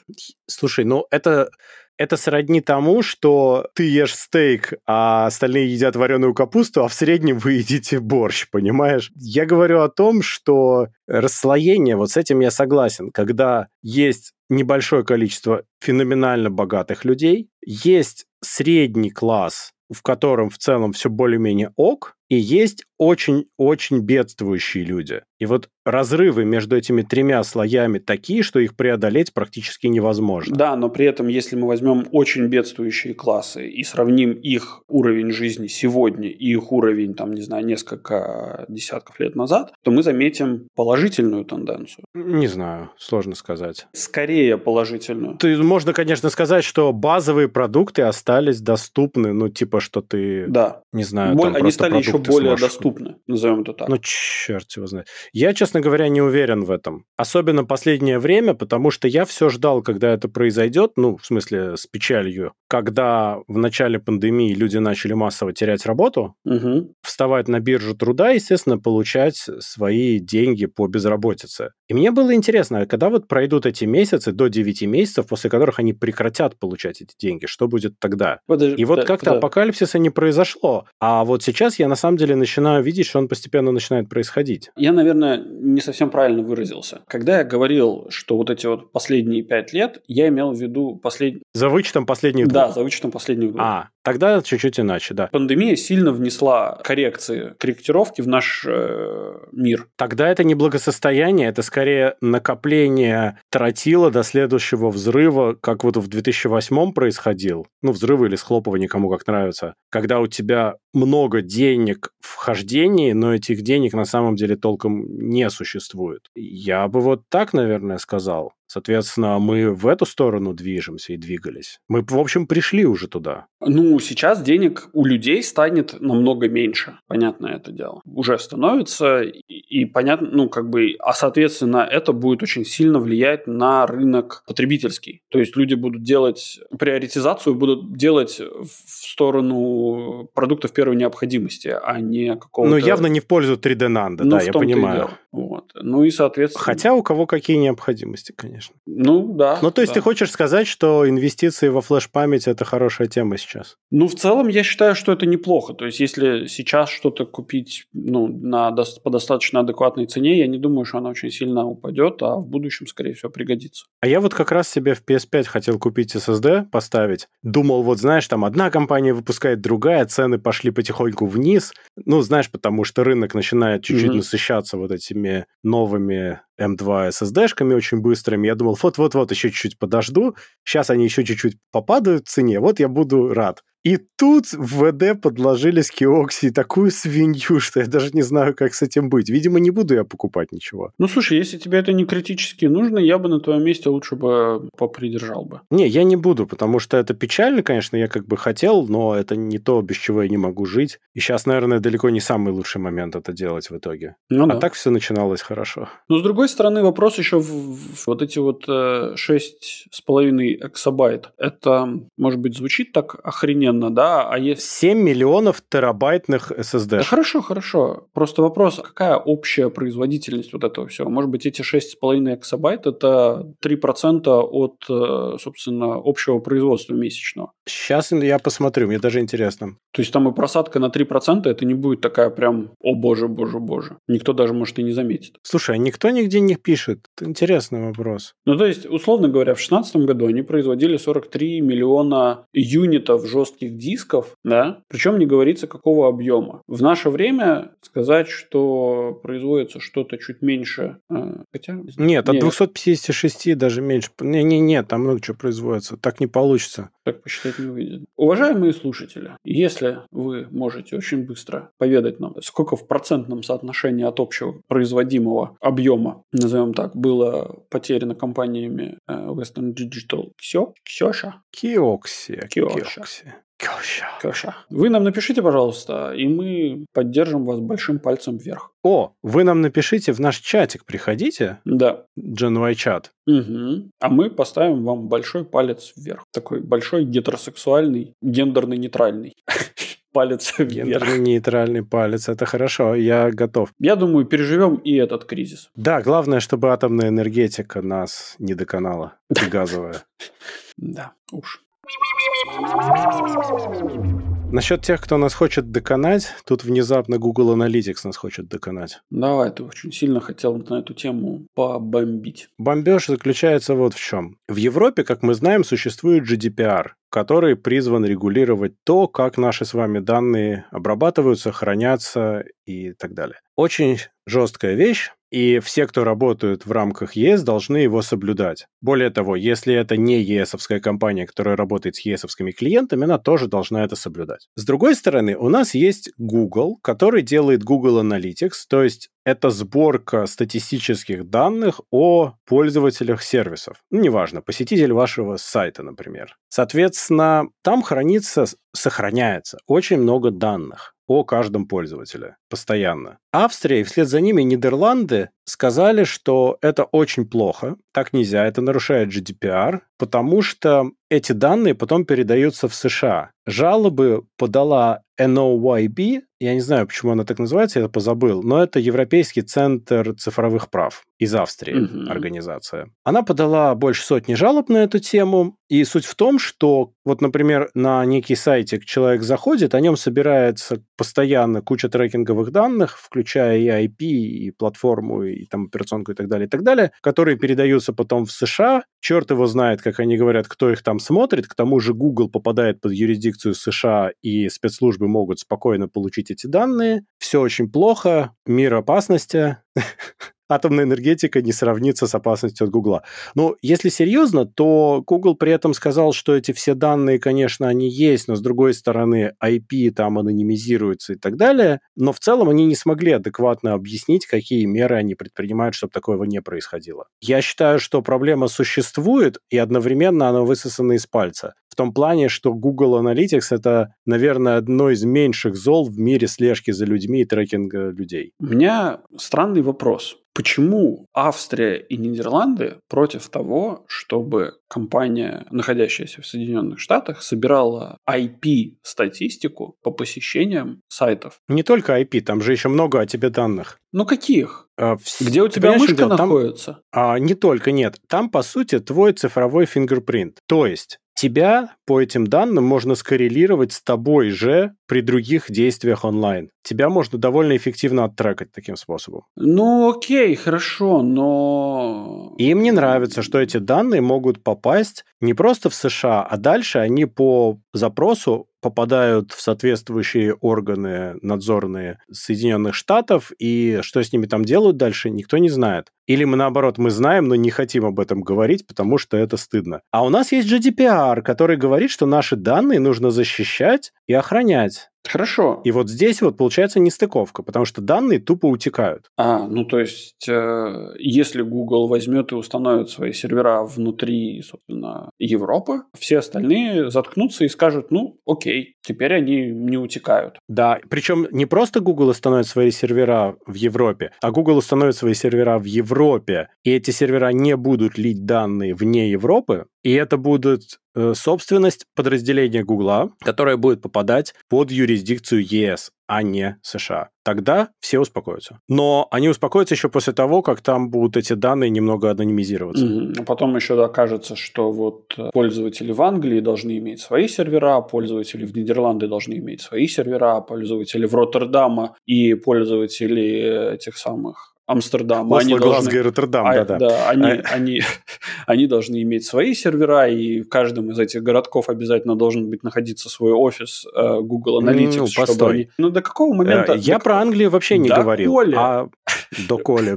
Слушай, ну это это сродни тому, что ты ешь стейк, а остальные едят вареную капусту, а в среднем вы едите борщ, понимаешь? Я говорю о том, что расслоение, вот с этим я согласен, когда есть небольшое количество феноменально богатых людей, есть средний класс, в котором в целом все более-менее ок, и есть очень-очень бедствующие люди. И вот разрывы между этими тремя слоями такие, что их преодолеть практически невозможно. Да, но при этом, если мы возьмем очень бедствующие классы и сравним их уровень жизни сегодня и их уровень, там, не знаю, несколько десятков лет назад, то мы заметим положительную тенденцию. Не знаю, сложно сказать. Скорее положительную. Ты, можно, конечно, сказать, что базовые продукты остались доступны, ну, типа, что ты, да. не знаю, Боль, там они стали еще более сможешь... доступны, назовем это так. Ну, черт его знает. Я, честно говоря, не уверен в этом. Особенно последнее время, потому что я все ждал, когда это произойдет, ну, в смысле, с печалью, когда в начале пандемии люди начали массово терять работу, угу. вставать на биржу труда, естественно, получать свои деньги по безработице. И мне было интересно, а когда вот пройдут эти месяцы, до 9 месяцев, после которых они прекратят получать эти деньги, что будет тогда? Подожди, и вот как-то да. апокалипсиса не произошло. А вот сейчас я на самом деле начинаю видеть, что он постепенно начинает происходить. Я, наверное, не совсем правильно выразился. Когда я говорил, что вот эти вот последние пять лет, я имел в виду последние... За вычетом последних двух? Да, за вычетом последних двух. А, тогда чуть-чуть иначе, да. Пандемия сильно внесла коррекции, корректировки в наш э, мир. Тогда это не благосостояние, это скорее накопление тротила до следующего взрыва, как вот в 2008 происходил. Ну, взрывы или схлопывание, кому как нравится. Когда у тебя много денег в хождении, но этих денег на самом деле толком не существует. Я бы вот так, наверное, сказал. Соответственно, мы в эту сторону движемся и двигались. Мы, в общем, пришли уже туда. Ну, сейчас денег у людей станет намного меньше. Понятно это дело. Уже становится. И, и понятно, ну, как бы, а, соответственно, это будет очень сильно влиять на рынок потребительский. То есть люди будут делать приоритизацию, будут делать в сторону продуктов первой необходимости, а не какого-то... Ну, явно не в пользу 3D NAND, ну, да, я понимаю. Вот. Ну и, соответственно... Хотя у кого какие необходимости, конечно. Ну, да. Ну, то есть да. ты хочешь сказать, что инвестиции во флеш-память – это хорошая тема сейчас? Ну, в целом, я считаю, что это неплохо. То есть, если сейчас что-то купить ну, на, по достаточно адекватной цене, я не думаю, что она очень сильно упадет, а в будущем, скорее всего, пригодится. А я вот как раз себе в PS5 хотел купить SSD, поставить. Думал, вот знаешь, там одна компания выпускает другая, цены пошли потихоньку вниз. Ну, знаешь, потому что рынок начинает чуть-чуть mm-hmm. насыщаться вот этими этими новыми M2 SSD-шками очень быстрыми. Я думал, вот-вот-вот, еще чуть-чуть подожду. Сейчас они еще чуть-чуть попадают в цене, вот я буду рад. И тут в ВД подложили с Киокси такую свинью, что я даже не знаю, как с этим быть. Видимо, не буду я покупать ничего. Ну, слушай, если тебе это не критически нужно, я бы на твоем месте лучше бы попридержал бы. Не, я не буду, потому что это печально, конечно, я как бы хотел, но это не то, без чего я не могу жить. И сейчас, наверное, далеко не самый лучший момент это делать в итоге. Ну, а да. так все начиналось хорошо. Но, с другой стороны, вопрос еще в, в вот эти вот э, 6,5 эксабайт. Это, может быть, звучит так охрененно, охрененно, да, а если... 7 миллионов терабайтных SSD. Да хорошо, хорошо. Просто вопрос, какая общая производительность вот этого всего? Может быть, эти 6,5 эксабайт – это 3% от, э, собственно, общего производства месячного. Сейчас я посмотрю, мне даже интересно. То есть там и просадка на 3% это не будет такая прям «О боже, боже, боже». Никто даже, может, и не заметит. Слушай, а никто нигде не пишет? Это интересный вопрос. Ну, то есть, условно говоря, в 2016 году они производили 43 миллиона юнитов жестких дисков, да? Причем не говорится, какого объема. В наше время сказать, что производится что-то чуть меньше... Э, хотя... Нет, от 256 даже меньше. Не-не-не, там много чего производится. Так не получится. Так посчитать не выйдет. Уважаемые слушатели, если вы можете очень быстро поведать нам, сколько в процентном соотношении от общего производимого объема, назовем так, было потеряно компаниями э, Western Digital Ксё, Ксёша? Киокси. Киоша. Кёша. Кёша. Вы нам напишите, пожалуйста, и мы поддержим вас большим пальцем вверх. О, вы нам напишите в наш чатик, приходите. Да. GenY чат. Угу. А мы поставим вам большой палец вверх. Такой большой гетеросексуальный, гендерно-нейтральный палец вверх. Гендерно-нейтральный палец. Это хорошо, я готов. Я думаю, переживем и этот кризис. Да, главное, чтобы атомная энергетика нас не доконала. Газовая. Да, уж. Насчет тех, кто нас хочет доконать, тут внезапно Google Analytics нас хочет доконать. Давай, ты очень сильно хотел на эту тему побомбить. Бомбеж заключается вот в чем. В Европе, как мы знаем, существует GDPR, который призван регулировать то, как наши с вами данные обрабатываются, хранятся и так далее. Очень жесткая вещь, и все, кто работают в рамках ЕС, должны его соблюдать. Более того, если это не ЕСовская компания, которая работает с ЕСовскими клиентами, она тоже должна это соблюдать. С другой стороны, у нас есть Google, который делает Google Analytics, то есть это сборка статистических данных о пользователях сервисов. Ну, неважно, посетитель вашего сайта, например. Соответственно, там хранится, сохраняется очень много данных о каждом пользователе постоянно. Австрия и вслед за ними Нидерланды сказали, что это очень плохо, так нельзя, это нарушает GDPR, потому что эти данные потом передаются в США. Жалобы подала NOYB, я не знаю, почему она так называется, я позабыл, но это Европейский центр цифровых прав из Австрии mm-hmm. организация. Она подала больше сотни жалоб на эту тему, и суть в том, что вот, например, на некий сайтик человек заходит, о нем собирается постоянно куча трекинговых данных, включая и IP, и платформу, и там операционку, и так далее, и так далее, которые передаются потом в США. Черт его знает, как они говорят, кто их там смотрит. К тому же Google попадает под юрисдикцию США, и спецслужбы могут спокойно получить эти данные. Все очень плохо, мир опасности. атомная энергетика не сравнится с опасностью от Гугла. Но если серьезно, то Google при этом сказал, что эти все данные, конечно, они есть, но с другой стороны IP там анонимизируется и так далее. Но в целом они не смогли адекватно объяснить, какие меры они предпринимают, чтобы такого не происходило. Я считаю, что проблема существует, и одновременно она высосана из пальца. В том плане, что Google Analytics это, наверное, одно из меньших зол в мире слежки за людьми и трекинга людей. У меня странный вопрос. Почему Австрия и Нидерланды против того, чтобы компания, находящаяся в Соединенных Штатах, собирала IP-статистику по посещениям сайтов? Не только IP, там же еще много о тебе данных. Ну каких? А, Где у тебя мышка дело? находится? Там, а, не только, нет. Там, по сути, твой цифровой фингерпринт. То есть тебя по этим данным можно скоррелировать с тобой же при других действиях онлайн. Тебя можно довольно эффективно оттрекать таким способом. Ну окей, хорошо, но... Им не нравится, что эти данные могут попасть не просто в США, а дальше они по запросу попадают в соответствующие органы надзорные Соединенных Штатов, и что с ними там делают дальше, никто не знает. Или мы, наоборот, мы знаем, но не хотим об этом говорить, потому что это стыдно. А у нас есть GDPR, который говорит, что наши данные нужно защищать и охранять. Хорошо. И вот здесь вот получается нестыковка, потому что данные тупо утекают. А, ну то есть, э, если Google возьмет и установит свои сервера внутри, собственно, Европы, все остальные заткнутся и скажут, ну, окей, теперь они не утекают. Да, причем не просто Google установит свои сервера в Европе, а Google установит свои сервера в Европе, и эти сервера не будут лить данные вне Европы, И это будет э, собственность подразделения Гугла, которая будет попадать под юрисдикцию ЕС, а не США. Тогда все успокоятся. Но они успокоятся еще после того, как там будут эти данные немного анонимизироваться. Mm-hmm. Потом еще окажется, что вот э, пользователи в Англии должны иметь свои сервера, пользователи в Нидерланды должны иметь свои сервера, пользователи в Роттердама и пользователи этих самых Амстердам. Осло, они Глазго должны... и Роттердам, а, да, да. они, а... они, они должны иметь свои сервера, и в каждом из этих городков обязательно должен быть находиться свой офис э, Google Analytics. Ну, постой. Чтобы они... Ну, до какого момента... Э, я до... про Англию вообще не до говорил. Коли. А... До Коли.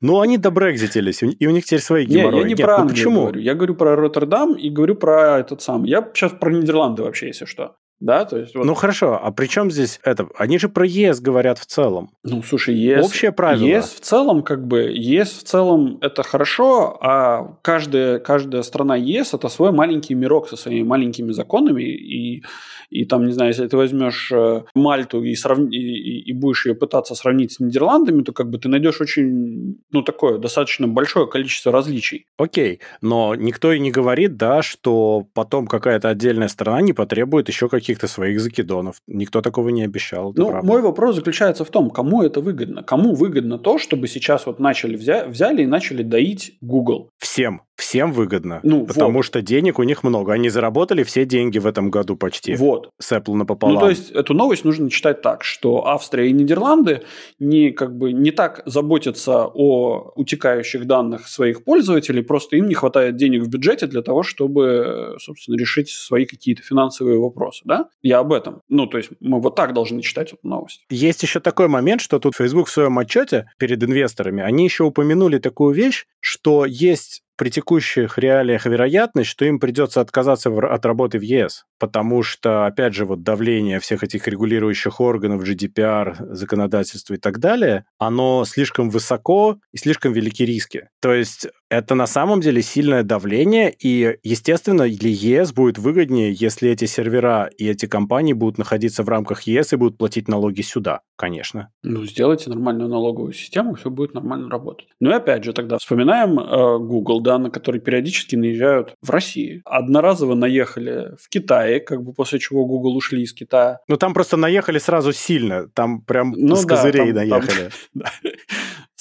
Ну, они добрекзитились, и у них теперь свои геморрои. Не, я не Нет, про ну Англию почему? говорю. Я говорю про Роттердам и говорю про этот сам. Я сейчас про Нидерланды вообще, если что. Да, то есть вот... Ну хорошо, а при чем здесь это? Они же про ЕС говорят в целом. Ну, слушай, ЕС... Общее правило. ЕС в целом, как бы, ЕС в целом это хорошо, а каждая, каждая страна ЕС это свой маленький мирок со своими маленькими законами, и, и там, не знаю, если ты возьмешь э, Мальту и, срав... и, и будешь ее пытаться сравнить с Нидерландами, то как бы ты найдешь очень, ну, такое достаточно большое количество различий. Окей, но никто и не говорит, да, что потом какая-то отдельная страна не потребует еще каких каких-то своих закидонов. Никто такого не обещал. Ну, правда. мой вопрос заключается в том, кому это выгодно? Кому выгодно то, чтобы сейчас вот начали взя- взяли и начали доить Google? Всем. Всем выгодно. Ну, потому вот. что денег у них много. Они заработали все деньги в этом году почти. Вот. С Apple напополам. Ну, то есть, эту новость нужно читать так, что Австрия и Нидерланды не, как бы, не так заботятся о утекающих данных своих пользователей, просто им не хватает денег в бюджете для того, чтобы, собственно, решить свои какие-то финансовые вопросы. Да? Я об этом. Ну, то есть, мы вот так должны читать эту новость. Есть еще такой момент, что тут Facebook в своем отчете перед инвесторами, они еще упомянули такую вещь, что есть при текущих реалиях вероятность, что им придется отказаться от работы в ЕС, потому что, опять же, вот давление всех этих регулирующих органов, GDPR, законодательства и так далее, оно слишком высоко и слишком велики риски. То есть это на самом деле сильное давление, и, естественно, для ЕС будет выгоднее, если эти сервера и эти компании будут находиться в рамках ЕС и будут платить налоги сюда, конечно. Ну, сделайте нормальную налоговую систему, все будет нормально работать. Ну и опять же, тогда вспоминаем э, Google, да, на который периодически наезжают в России. Одноразово наехали в Китае, как бы после чего Google ушли из Китая. Ну, там просто наехали сразу сильно, там прям ну, с да, козырей там, наехали. Там,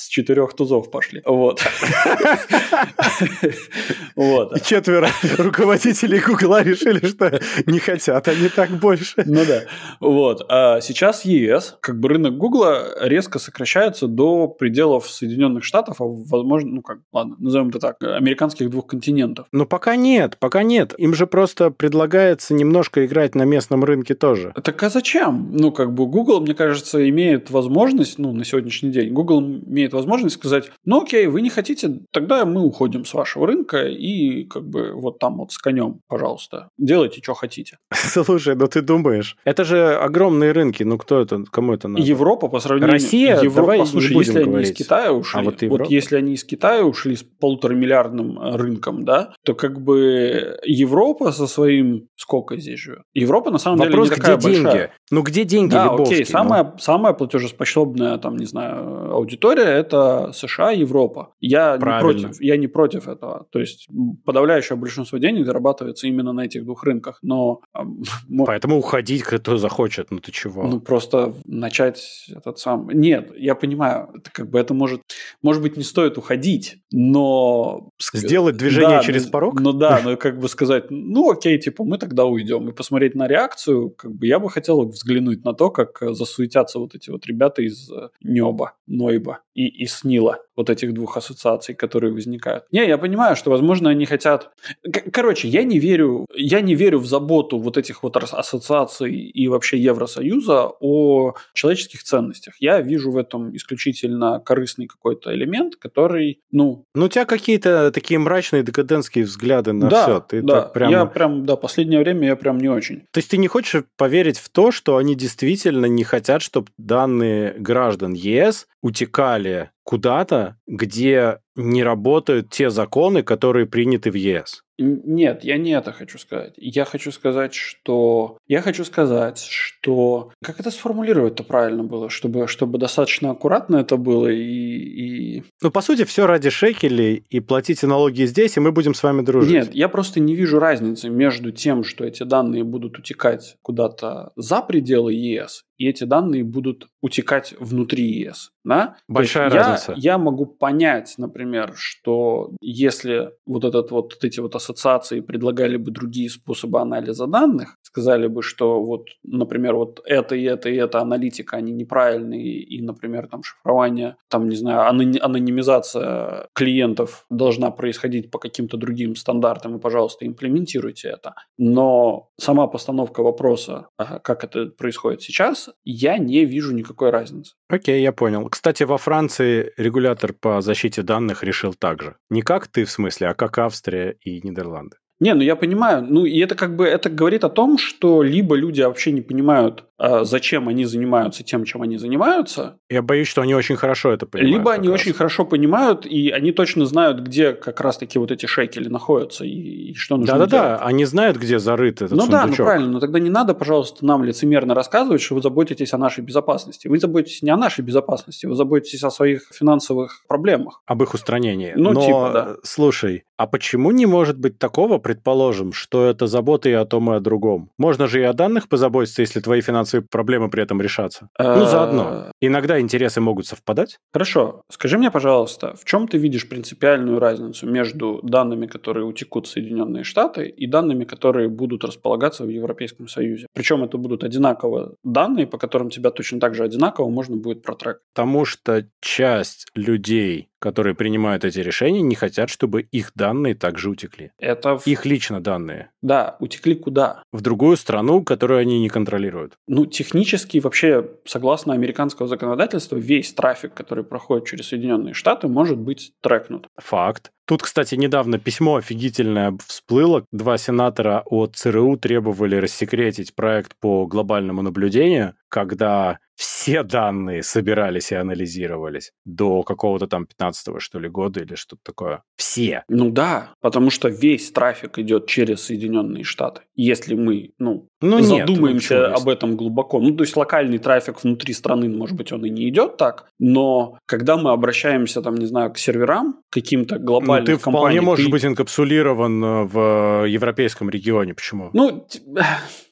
с четырех тузов пошли. Вот. вот. И четверо руководителей Гугла решили, что не хотят они так больше. Ну да. Вот. А сейчас ЕС, как бы рынок Гугла резко сокращается до пределов Соединенных Штатов, а возможно, ну как, ладно, назовем это так, американских двух континентов. Ну пока нет, пока нет. Им же просто предлагается немножко играть на местном рынке тоже. Так а зачем? Ну как бы Google, мне кажется, имеет возможность, ну на сегодняшний день, Google имеет имеет возможность сказать, ну окей, вы не хотите, тогда мы уходим с вашего рынка и как бы вот там вот с конем, пожалуйста, делайте, что хотите. Слушай, ну ты думаешь, это же огромные рынки, ну кто это, кому это надо? Европа по сравнению... Россия? Европа, Давай послушай, если говорить. они из Китая ушли, а вот, вот если они из Китая ушли с полуторамиллиардным э, рынком, да, то как бы Европа со своим... Сколько здесь живет? Европа на самом Вопрос, деле не такая где деньги? большая. Ну где деньги, Да, Лебовский, окей, ну? самая, самая платежеспособная, там, не знаю, аудитория это США, Европа. Я не, против, я не против этого. То есть подавляющее большинство денег зарабатывается именно на этих двух рынках. Но... Поэтому уходить кто захочет, ну ты чего? Ну просто начать этот сам... Нет, я понимаю, это как бы это может... Может быть, не стоит уходить, но... Сделать движение да, через порог? Ну да, но как бы сказать, ну окей, типа мы тогда уйдем. И посмотреть на реакцию, как бы я бы хотел взглянуть на то, как засуетятся вот эти вот ребята из э, Неба, Нойба и, и Снила вот этих двух ассоциаций, которые возникают. Не, я понимаю, что, возможно, они хотят... Короче, я не верю, я не верю в заботу вот этих вот ассоциаций и вообще Евросоюза о человеческих ценностях. Я вижу в этом исключительно корыстный какой-то элемент, который, ну... Ну, у тебя какие-то такие мрачные декадентские взгляды на да, все. Ты да, так прямо... я прям, да, последнее время я прям не очень. То есть ты не хочешь поверить в то, что они действительно не хотят, чтобы данные граждан ЕС утекали куда-то, где не работают те законы, которые приняты в ЕС. Нет, я не это хочу сказать. Я хочу сказать, что... Я хочу сказать, что... Как это сформулировать-то правильно было? Чтобы, чтобы достаточно аккуратно это было и, и... Ну, по сути, все ради шекелей, и платите налоги здесь, и мы будем с вами дружить. Нет, я просто не вижу разницы между тем, что эти данные будут утекать куда-то за пределы ЕС, и эти данные будут утекать внутри ЕС. Да? Большая разница. Я, я могу понять, например, что если вот, этот вот, вот эти вот ассоциации предлагали бы другие способы анализа данных, сказали бы, что вот, например, вот это и это и это аналитика, они неправильные, и, например, там шифрование, там, не знаю, анонимизация клиентов должна происходить по каким-то другим стандартам, и, пожалуйста, имплементируйте это. Но сама постановка вопроса, а как это происходит сейчас, я не вижу никакой разницы. Окей, я понял. Кстати, во Франции регулятор по защите данных решил так же. Не как ты в смысле, а как Австрия и Нидерланды. Нидерланды. Не, ну я понимаю. Ну и это как бы это говорит о том, что либо люди вообще не понимают, а, зачем они занимаются тем, чем они занимаются. Я боюсь, что они очень хорошо это понимают. Либо они раз. очень хорошо понимают, и они точно знают, где как раз-таки вот эти шекели находятся и, и что нужно Да-да-да, они знают, где зарыт этот Ну сундучок. да, ну правильно, но тогда не надо, пожалуйста, нам лицемерно рассказывать, что вы заботитесь о нашей безопасности. Вы заботитесь не о нашей безопасности, вы заботитесь о своих финансовых проблемах. Об их устранении. Ну, но, типа, да. Слушай, а почему не может быть такого, предположим, что это забота и о том, и о другом? Можно же и о данных позаботиться, если твои финансовые проблемы при этом решатся. Ну, заодно. Иногда интересы могут совпадать. Хорошо. Скажи мне, пожалуйста, в чем ты видишь принципиальную разницу между данными, которые утекут в Соединенные Штаты, и данными, которые будут располагаться в Европейском Союзе? Причем это будут одинаково данные, по которым тебя точно так же одинаково можно будет протрекать. Потому что часть людей которые принимают эти решения, не хотят, чтобы их данные также утекли. Это в... их лично данные. Да, утекли куда? В другую страну, которую они не контролируют. Ну, технически вообще, согласно американского законодательства, весь трафик, который проходит через Соединенные Штаты, может быть трекнут. Факт. Тут, кстати, недавно письмо офигительное всплыло. Два сенатора от ЦРУ требовали рассекретить проект по глобальному наблюдению, когда все данные собирались и анализировались до какого-то там 15-го, что ли, года или что-то такое. Все. Ну да, потому что весь трафик идет через Соединенные Штаты. Если мы, ну, ну задумаемся нет, об этом глубоко. Ну, то есть локальный трафик внутри страны, может быть, он и не идет так, но когда мы обращаемся, там, не знаю, к серверам, каким-то глобальным ты вполне можешь быть инкапсулирован э, в европейском регионе. Почему? Ну,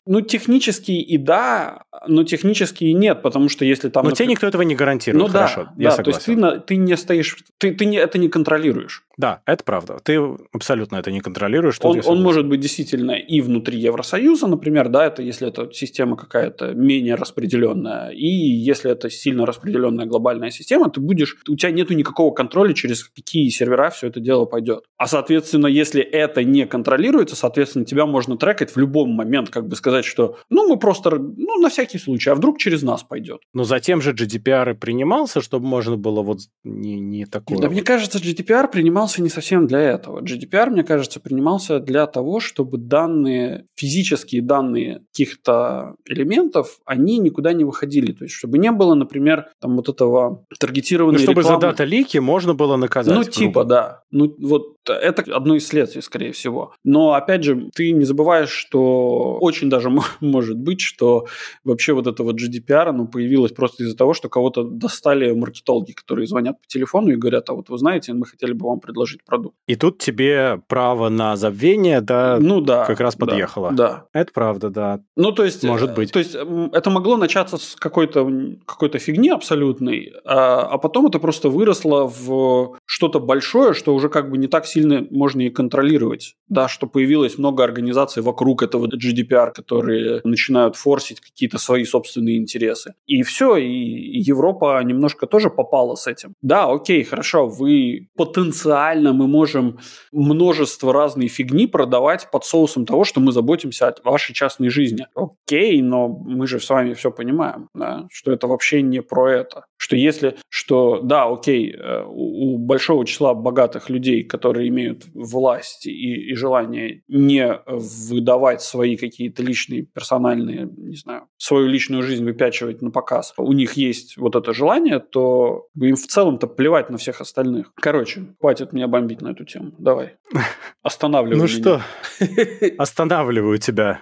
ну, технически и да, но технически и нет, потому что если там... Но например... тебе никто этого не гарантирует, ну, хорошо, да, я да, то есть ты, ты не стоишь, ты, ты не, это не контролируешь. Да, это правда. Ты абсолютно это не контролируешь. Он, он может быть действительно и внутри Евросоюза, например, да, это если это система какая-то менее распределенная, и если это сильно распределенная глобальная система, ты будешь, у тебя нету никакого контроля, через какие сервера все это дело пойдет. А, соответственно, если это не контролируется, соответственно, тебя можно трекать в любом момент, как бы сказать, сказать, что ну мы просто, ну на всякий случай, а вдруг через нас пойдет. Но затем же GDPR и принимался, чтобы можно было вот не, не такое. Да, вот. мне кажется, GDPR принимался не совсем для этого. GDPR, мне кажется, принимался для того, чтобы данные, физические данные каких-то элементов, они никуда не выходили. То есть, чтобы не было, например, там вот этого таргетированного ну, чтобы рекламы. за дата-лики можно было наказать. Ну, типа, да. Ну, вот это одно из следствий, скорее всего. Но, опять же, ты не забываешь, что очень даже может быть, что вообще вот это вот GDPR, оно появилось просто из-за того, что кого-то достали маркетологи, которые звонят по телефону и говорят, а вот вы знаете, мы хотели бы вам предложить продукт. И тут тебе право на забвение, да, ну, да как раз подъехало. Да. Это правда, да. Ну, то есть... Может быть. То есть это могло начаться с какой-то какой фигни абсолютной, а, а потом это просто выросло в что-то большое, что уже как бы не так сильно можно и контролировать. Да, что появилось много организаций вокруг этого GDPR, которые начинают форсить какие-то свои собственные интересы. И все, и Европа немножко тоже попала с этим. Да, окей, хорошо, вы потенциально мы можем множество разной фигни продавать под соусом того, что мы заботимся о вашей частной жизни. Окей, но мы же с вами все понимаем, да, что это вообще не про это. Что если, что да, окей, э, у большого числа богатых людей, которые имеют власть и, и желание не выдавать свои какие-то личные, персональные, не знаю, свою личную жизнь выпячивать на показ, у них есть вот это желание, то им в целом-то плевать на всех остальных. Короче, хватит меня бомбить на эту тему. Давай. Останавливай Ну что, останавливаю тебя.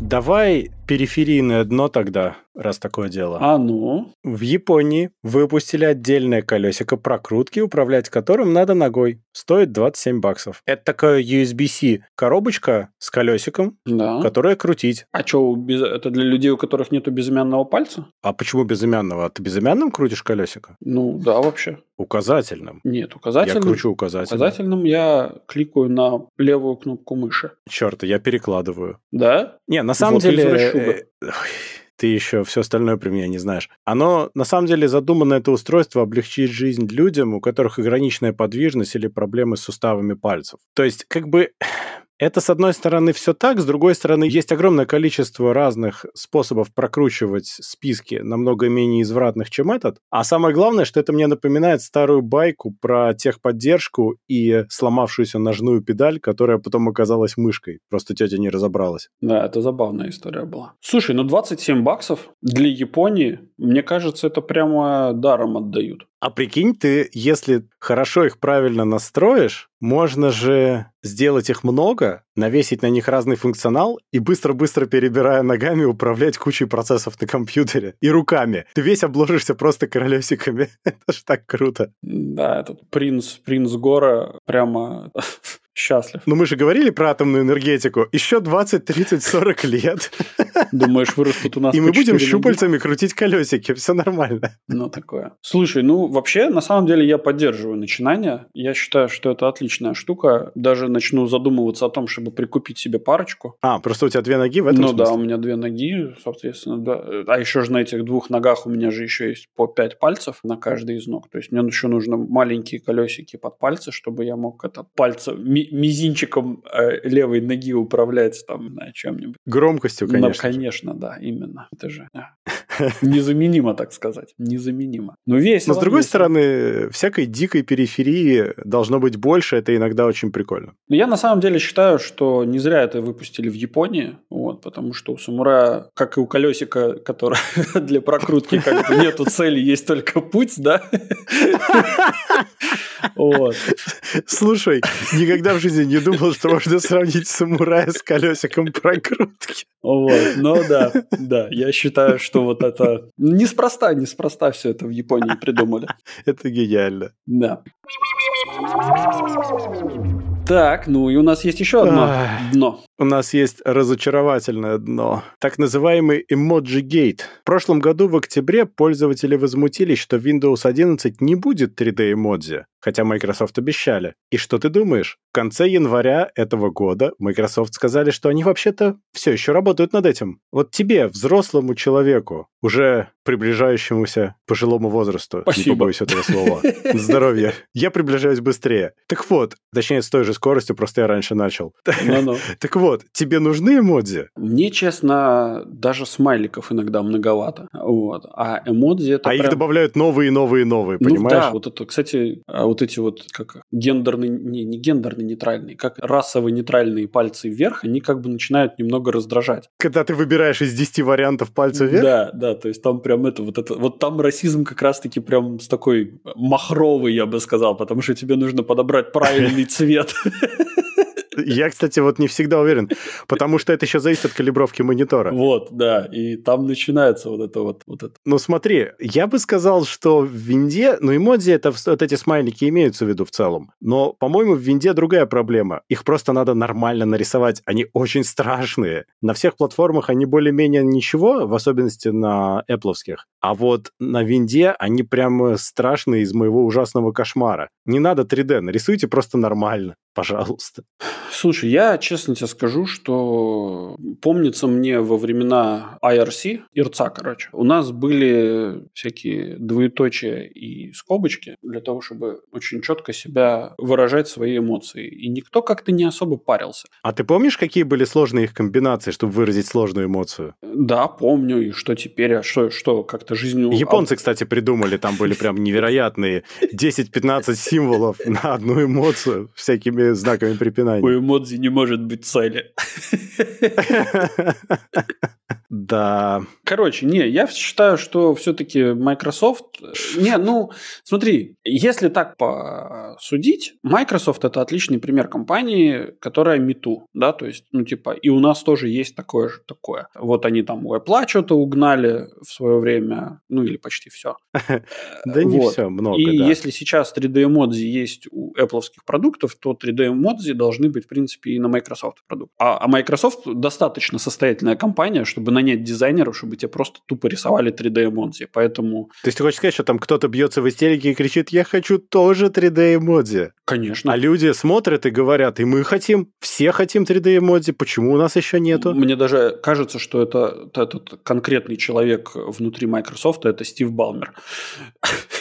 Давай периферийное дно тогда, раз такое дело. А ну? В Японии выпустили отдельное колесико прокрутки, управлять которым надо ногой. Стоит 27 баксов. Это такая USB-C коробочка с колесиком, Да. которая крутить. А что, это для людей, у которых нету безымянного пальца? А почему безымянного? А ты безымянным крутишь колесико? Ну, да, вообще. Указательным. Нет, указательным. Я кручу указательным. Указательным я кликаю на левую кнопку мыши. Черт, я перекладываю. Да? Не, на самом Вот деле... извращуга. э, Ты еще все остальное про меня не знаешь. Оно, на самом деле, задумано это устройство облегчить жизнь людям, у которых ограниченная подвижность или проблемы с суставами пальцев. То есть, как бы, это, с одной стороны, все так, с другой стороны, есть огромное количество разных способов прокручивать списки, намного менее извратных, чем этот. А самое главное, что это мне напоминает старую байку про техподдержку и сломавшуюся ножную педаль, которая потом оказалась мышкой. Просто тетя не разобралась. Да, это забавная история была. Слушай, ну 27 баксов для Японии, мне кажется, это прямо даром отдают. А прикинь, ты, если хорошо их правильно настроишь, можно же сделать их много, навесить на них разный функционал и быстро-быстро перебирая ногами управлять кучей процессов на компьютере и руками. Ты весь обложишься просто колесиками. Это ж так круто. Да, этот принц, принц Гора прямо счастлив. Но мы же говорили про атомную энергетику. Еще 20, 30, 40 лет. Думаешь, вырастут у нас И мы будем ноги? щупальцами крутить колесики. Все нормально. Ну, такое. Слушай, ну, вообще, на самом деле, я поддерживаю начинание. Я считаю, что это отличная штука. Даже начну задумываться о том, чтобы прикупить себе парочку. А, просто у тебя две ноги в этом ну да, смысле? у меня две ноги, соответственно, да. А еще же на этих двух ногах у меня же еще есть по пять пальцев на каждый из ног. То есть мне еще нужно маленькие колесики под пальцы, чтобы я мог это пальцем, ми- мизинчиком э, левой ноги управлять там, на чем-нибудь. Громкостью, конечно. Конечно, да, именно. Это же да. незаменимо, так сказать. Незаменимо. Ну, весело. Но с другой весело. стороны, всякой дикой периферии должно быть больше, это иногда очень прикольно. Но я на самом деле считаю, что не зря это выпустили в Японии, вот, потому что у самурая, как и у колесика, которое для прокрутки как бы нету цели, есть только путь, да? Вот. Слушай, никогда в жизни не думал, что можно сравнить самурая с колесиком прокрутки. Вот. Но да, да, я считаю, что вот это неспроста, неспроста все это в Японии придумали. Это гениально. Да. Так, ну и у нас есть еще одно дно. У нас есть разочаровательное дно. Так называемый Emoji Gate. В прошлом году в октябре пользователи возмутились, что Windows 11 не будет 3D эмодзи, хотя Microsoft обещали. И что ты думаешь? В конце января этого года Microsoft сказали, что они вообще-то все еще работают над этим. Вот тебе, взрослому человеку, уже приближающемуся пожилому возрасту, не Спасибо. побоюсь этого слова, здоровья, я приближаюсь быстрее. Так вот, точнее, с той же скоростью, просто я раньше начал. Так вот, тебе нужны эмодзи? Мне, честно, даже смайликов иногда многовато. Вот. А эмодзи это а их прям- добавляют новые, новые, новые, Ну понимаешь? да, вот это, кстати, а вот эти вот как гендерные, не, не гендерные нейтральные, как расово нейтральные пальцы вверх, они как бы начинают немного раздражать. Когда ты выбираешь из 10 вариантов пальца вверх, Да, да, то есть там прям это, вот это, вот там расизм как раз-таки прям с такой махровый, я бы сказал, потому что тебе нужно подобрать правильный цвет. Я, кстати, вот не всегда уверен, потому что это еще зависит от калибровки монитора. Вот, да, и там начинается вот это вот, вот это. Ну смотри, я бы сказал, что в винде, ну эмодзи, это вот эти смайлики имеются в виду в целом, но, по-моему, в винде другая проблема. Их просто надо нормально нарисовать, они очень страшные. На всех платформах они более-менее ничего, в особенности на Apple. А вот на винде они прям страшные из моего ужасного кошмара. Не надо 3D, нарисуйте просто нормально. Пожалуйста. Слушай, я честно тебе скажу, что помнится мне во времена IRC, ИРЦА, короче, у нас были всякие двоеточия и скобочки для того, чтобы очень четко себя выражать свои эмоции. И никто как-то не особо парился. А ты помнишь, какие были сложные их комбинации, чтобы выразить сложную эмоцию? Да, помню. И что теперь? А что, что как-то жизнь... Японцы, кстати, придумали. Там были прям невероятные 10-15 символов на одну эмоцию всякими знаками препинания. У эмодзи не может быть цели. Да. Короче, не, я считаю, что все-таки Microsoft... Не, ну, смотри, если так посудить, Microsoft это отличный пример компании, которая мету, да, то есть, ну, типа, и у нас тоже есть такое же такое. Вот они там у Apple что-то угнали в свое время, ну, или почти все. Да не все, много, И если сейчас 3D-эмодзи есть у Apple продуктов, то 3D-эмодзи должны быть, в принципе, и на Microsoft продукт. А, а Microsoft достаточно состоятельная компания, чтобы нанять дизайнеров, чтобы тебе просто тупо рисовали 3D-эмодзи. Поэтому... То есть ты хочешь сказать, что там кто-то бьется в истерике и кричит, я хочу тоже 3D-эмодзи? Конечно. А люди смотрят и говорят, и мы хотим, все хотим 3D-эмодзи, почему у нас еще нету? Мне даже кажется, что это этот конкретный человек внутри Microsoft, это Стив Балмер.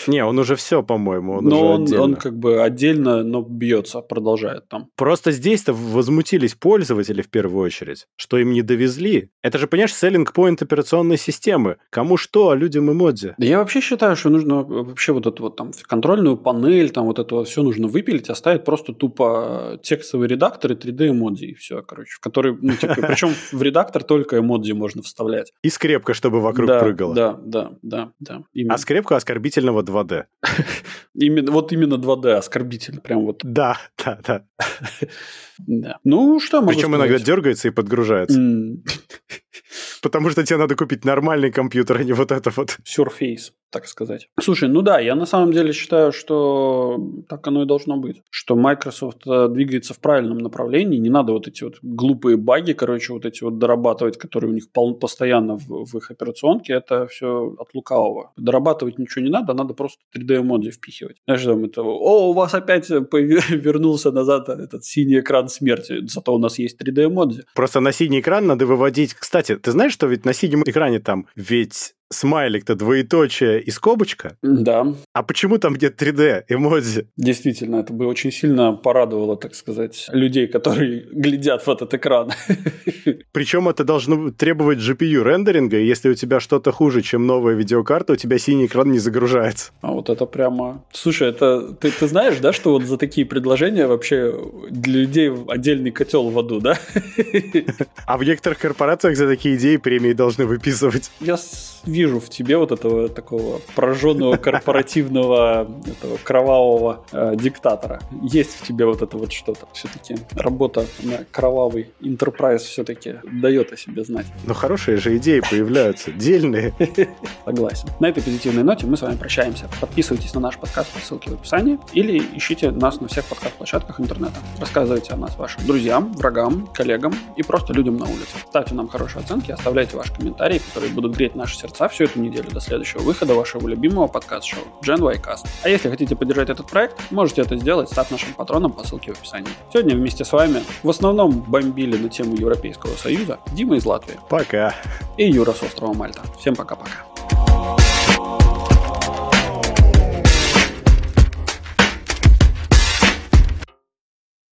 Не, он уже все, по-моему. Но он, он как бы отдельно, но бьется, продолжает там. Просто здесь-то возмутились пользователи в первую очередь, что им не довезли. Это же, понимаешь, selling point операционной системы. Кому что, а людям эмодзи. Да я вообще считаю, что нужно вообще вот эту вот там контрольную панель, там вот это вот все нужно выпилить, оставить просто тупо текстовый редактор и 3D эмодзи, и все, короче, в который, ну, типа, причем в редактор только эмодзи можно вставлять. И скрепка, чтобы вокруг да, прыгала. Да, да, да, да. Именно. А скрепку оскорбительного 2D. Именно, вот именно 2D, оскорбительно, прям вот. Да, да, да. Да. Ну, что могу Причем иногда дергается и подгружается. Потому что тебе надо купить нормальный компьютер, а не вот это вот. Surface так сказать. Слушай, ну да, я на самом деле считаю, что так оно и должно быть. Что Microsoft э, двигается в правильном направлении. Не надо вот эти вот глупые баги, короче, вот эти вот дорабатывать, которые у них постоянно в, в их операционке. Это все от лукавого. Дорабатывать ничего не надо, надо просто 3D-эмодзи впихивать. Знаешь, там это, о, у вас опять вернулся назад этот синий экран смерти, зато у нас есть 3D-эмодзи. Просто на синий экран надо выводить... Кстати, ты знаешь, что ведь на синем экране там ведь смайлик-то двоеточие и скобочка. Да. А почему там нет 3D эмодзи? Действительно, это бы очень сильно порадовало, так сказать, людей, которые глядят в этот экран. Причем это должно требовать GPU рендеринга, и если у тебя что-то хуже, чем новая видеокарта, у тебя синий экран не загружается. А вот это прямо... Слушай, это ты, ты знаешь, да, что вот за такие предложения вообще для людей отдельный котел в аду, да? А в некоторых корпорациях за такие идеи премии должны выписывать. Я вижу в тебе вот этого такого прожженного корпоративного этого кровавого э, диктатора. Есть в тебе вот это вот что-то. Все-таки работа на кровавый enterprise все-таки дает о себе знать. Но хорошие же идеи появляются, дельные. Согласен. На этой позитивной ноте мы с вами прощаемся. Подписывайтесь на наш подкаст по ссылке в описании или ищите нас на всех подкаст-площадках интернета. Рассказывайте о нас вашим друзьям, врагам, коллегам и просто людям на улице. Ставьте нам хорошие оценки, оставляйте ваши комментарии, которые будут греть наши сердца всю эту неделю до следующего выхода вашего любимого подкаст-шоу Gen Y Cast. А если хотите поддержать этот проект, можете это сделать, став нашим патроном по ссылке в описании. Сегодня вместе с вами в основном бомбили на тему Европейского Союза Дима из Латвии. Пока. И Юра с острова Мальта. Всем пока-пока.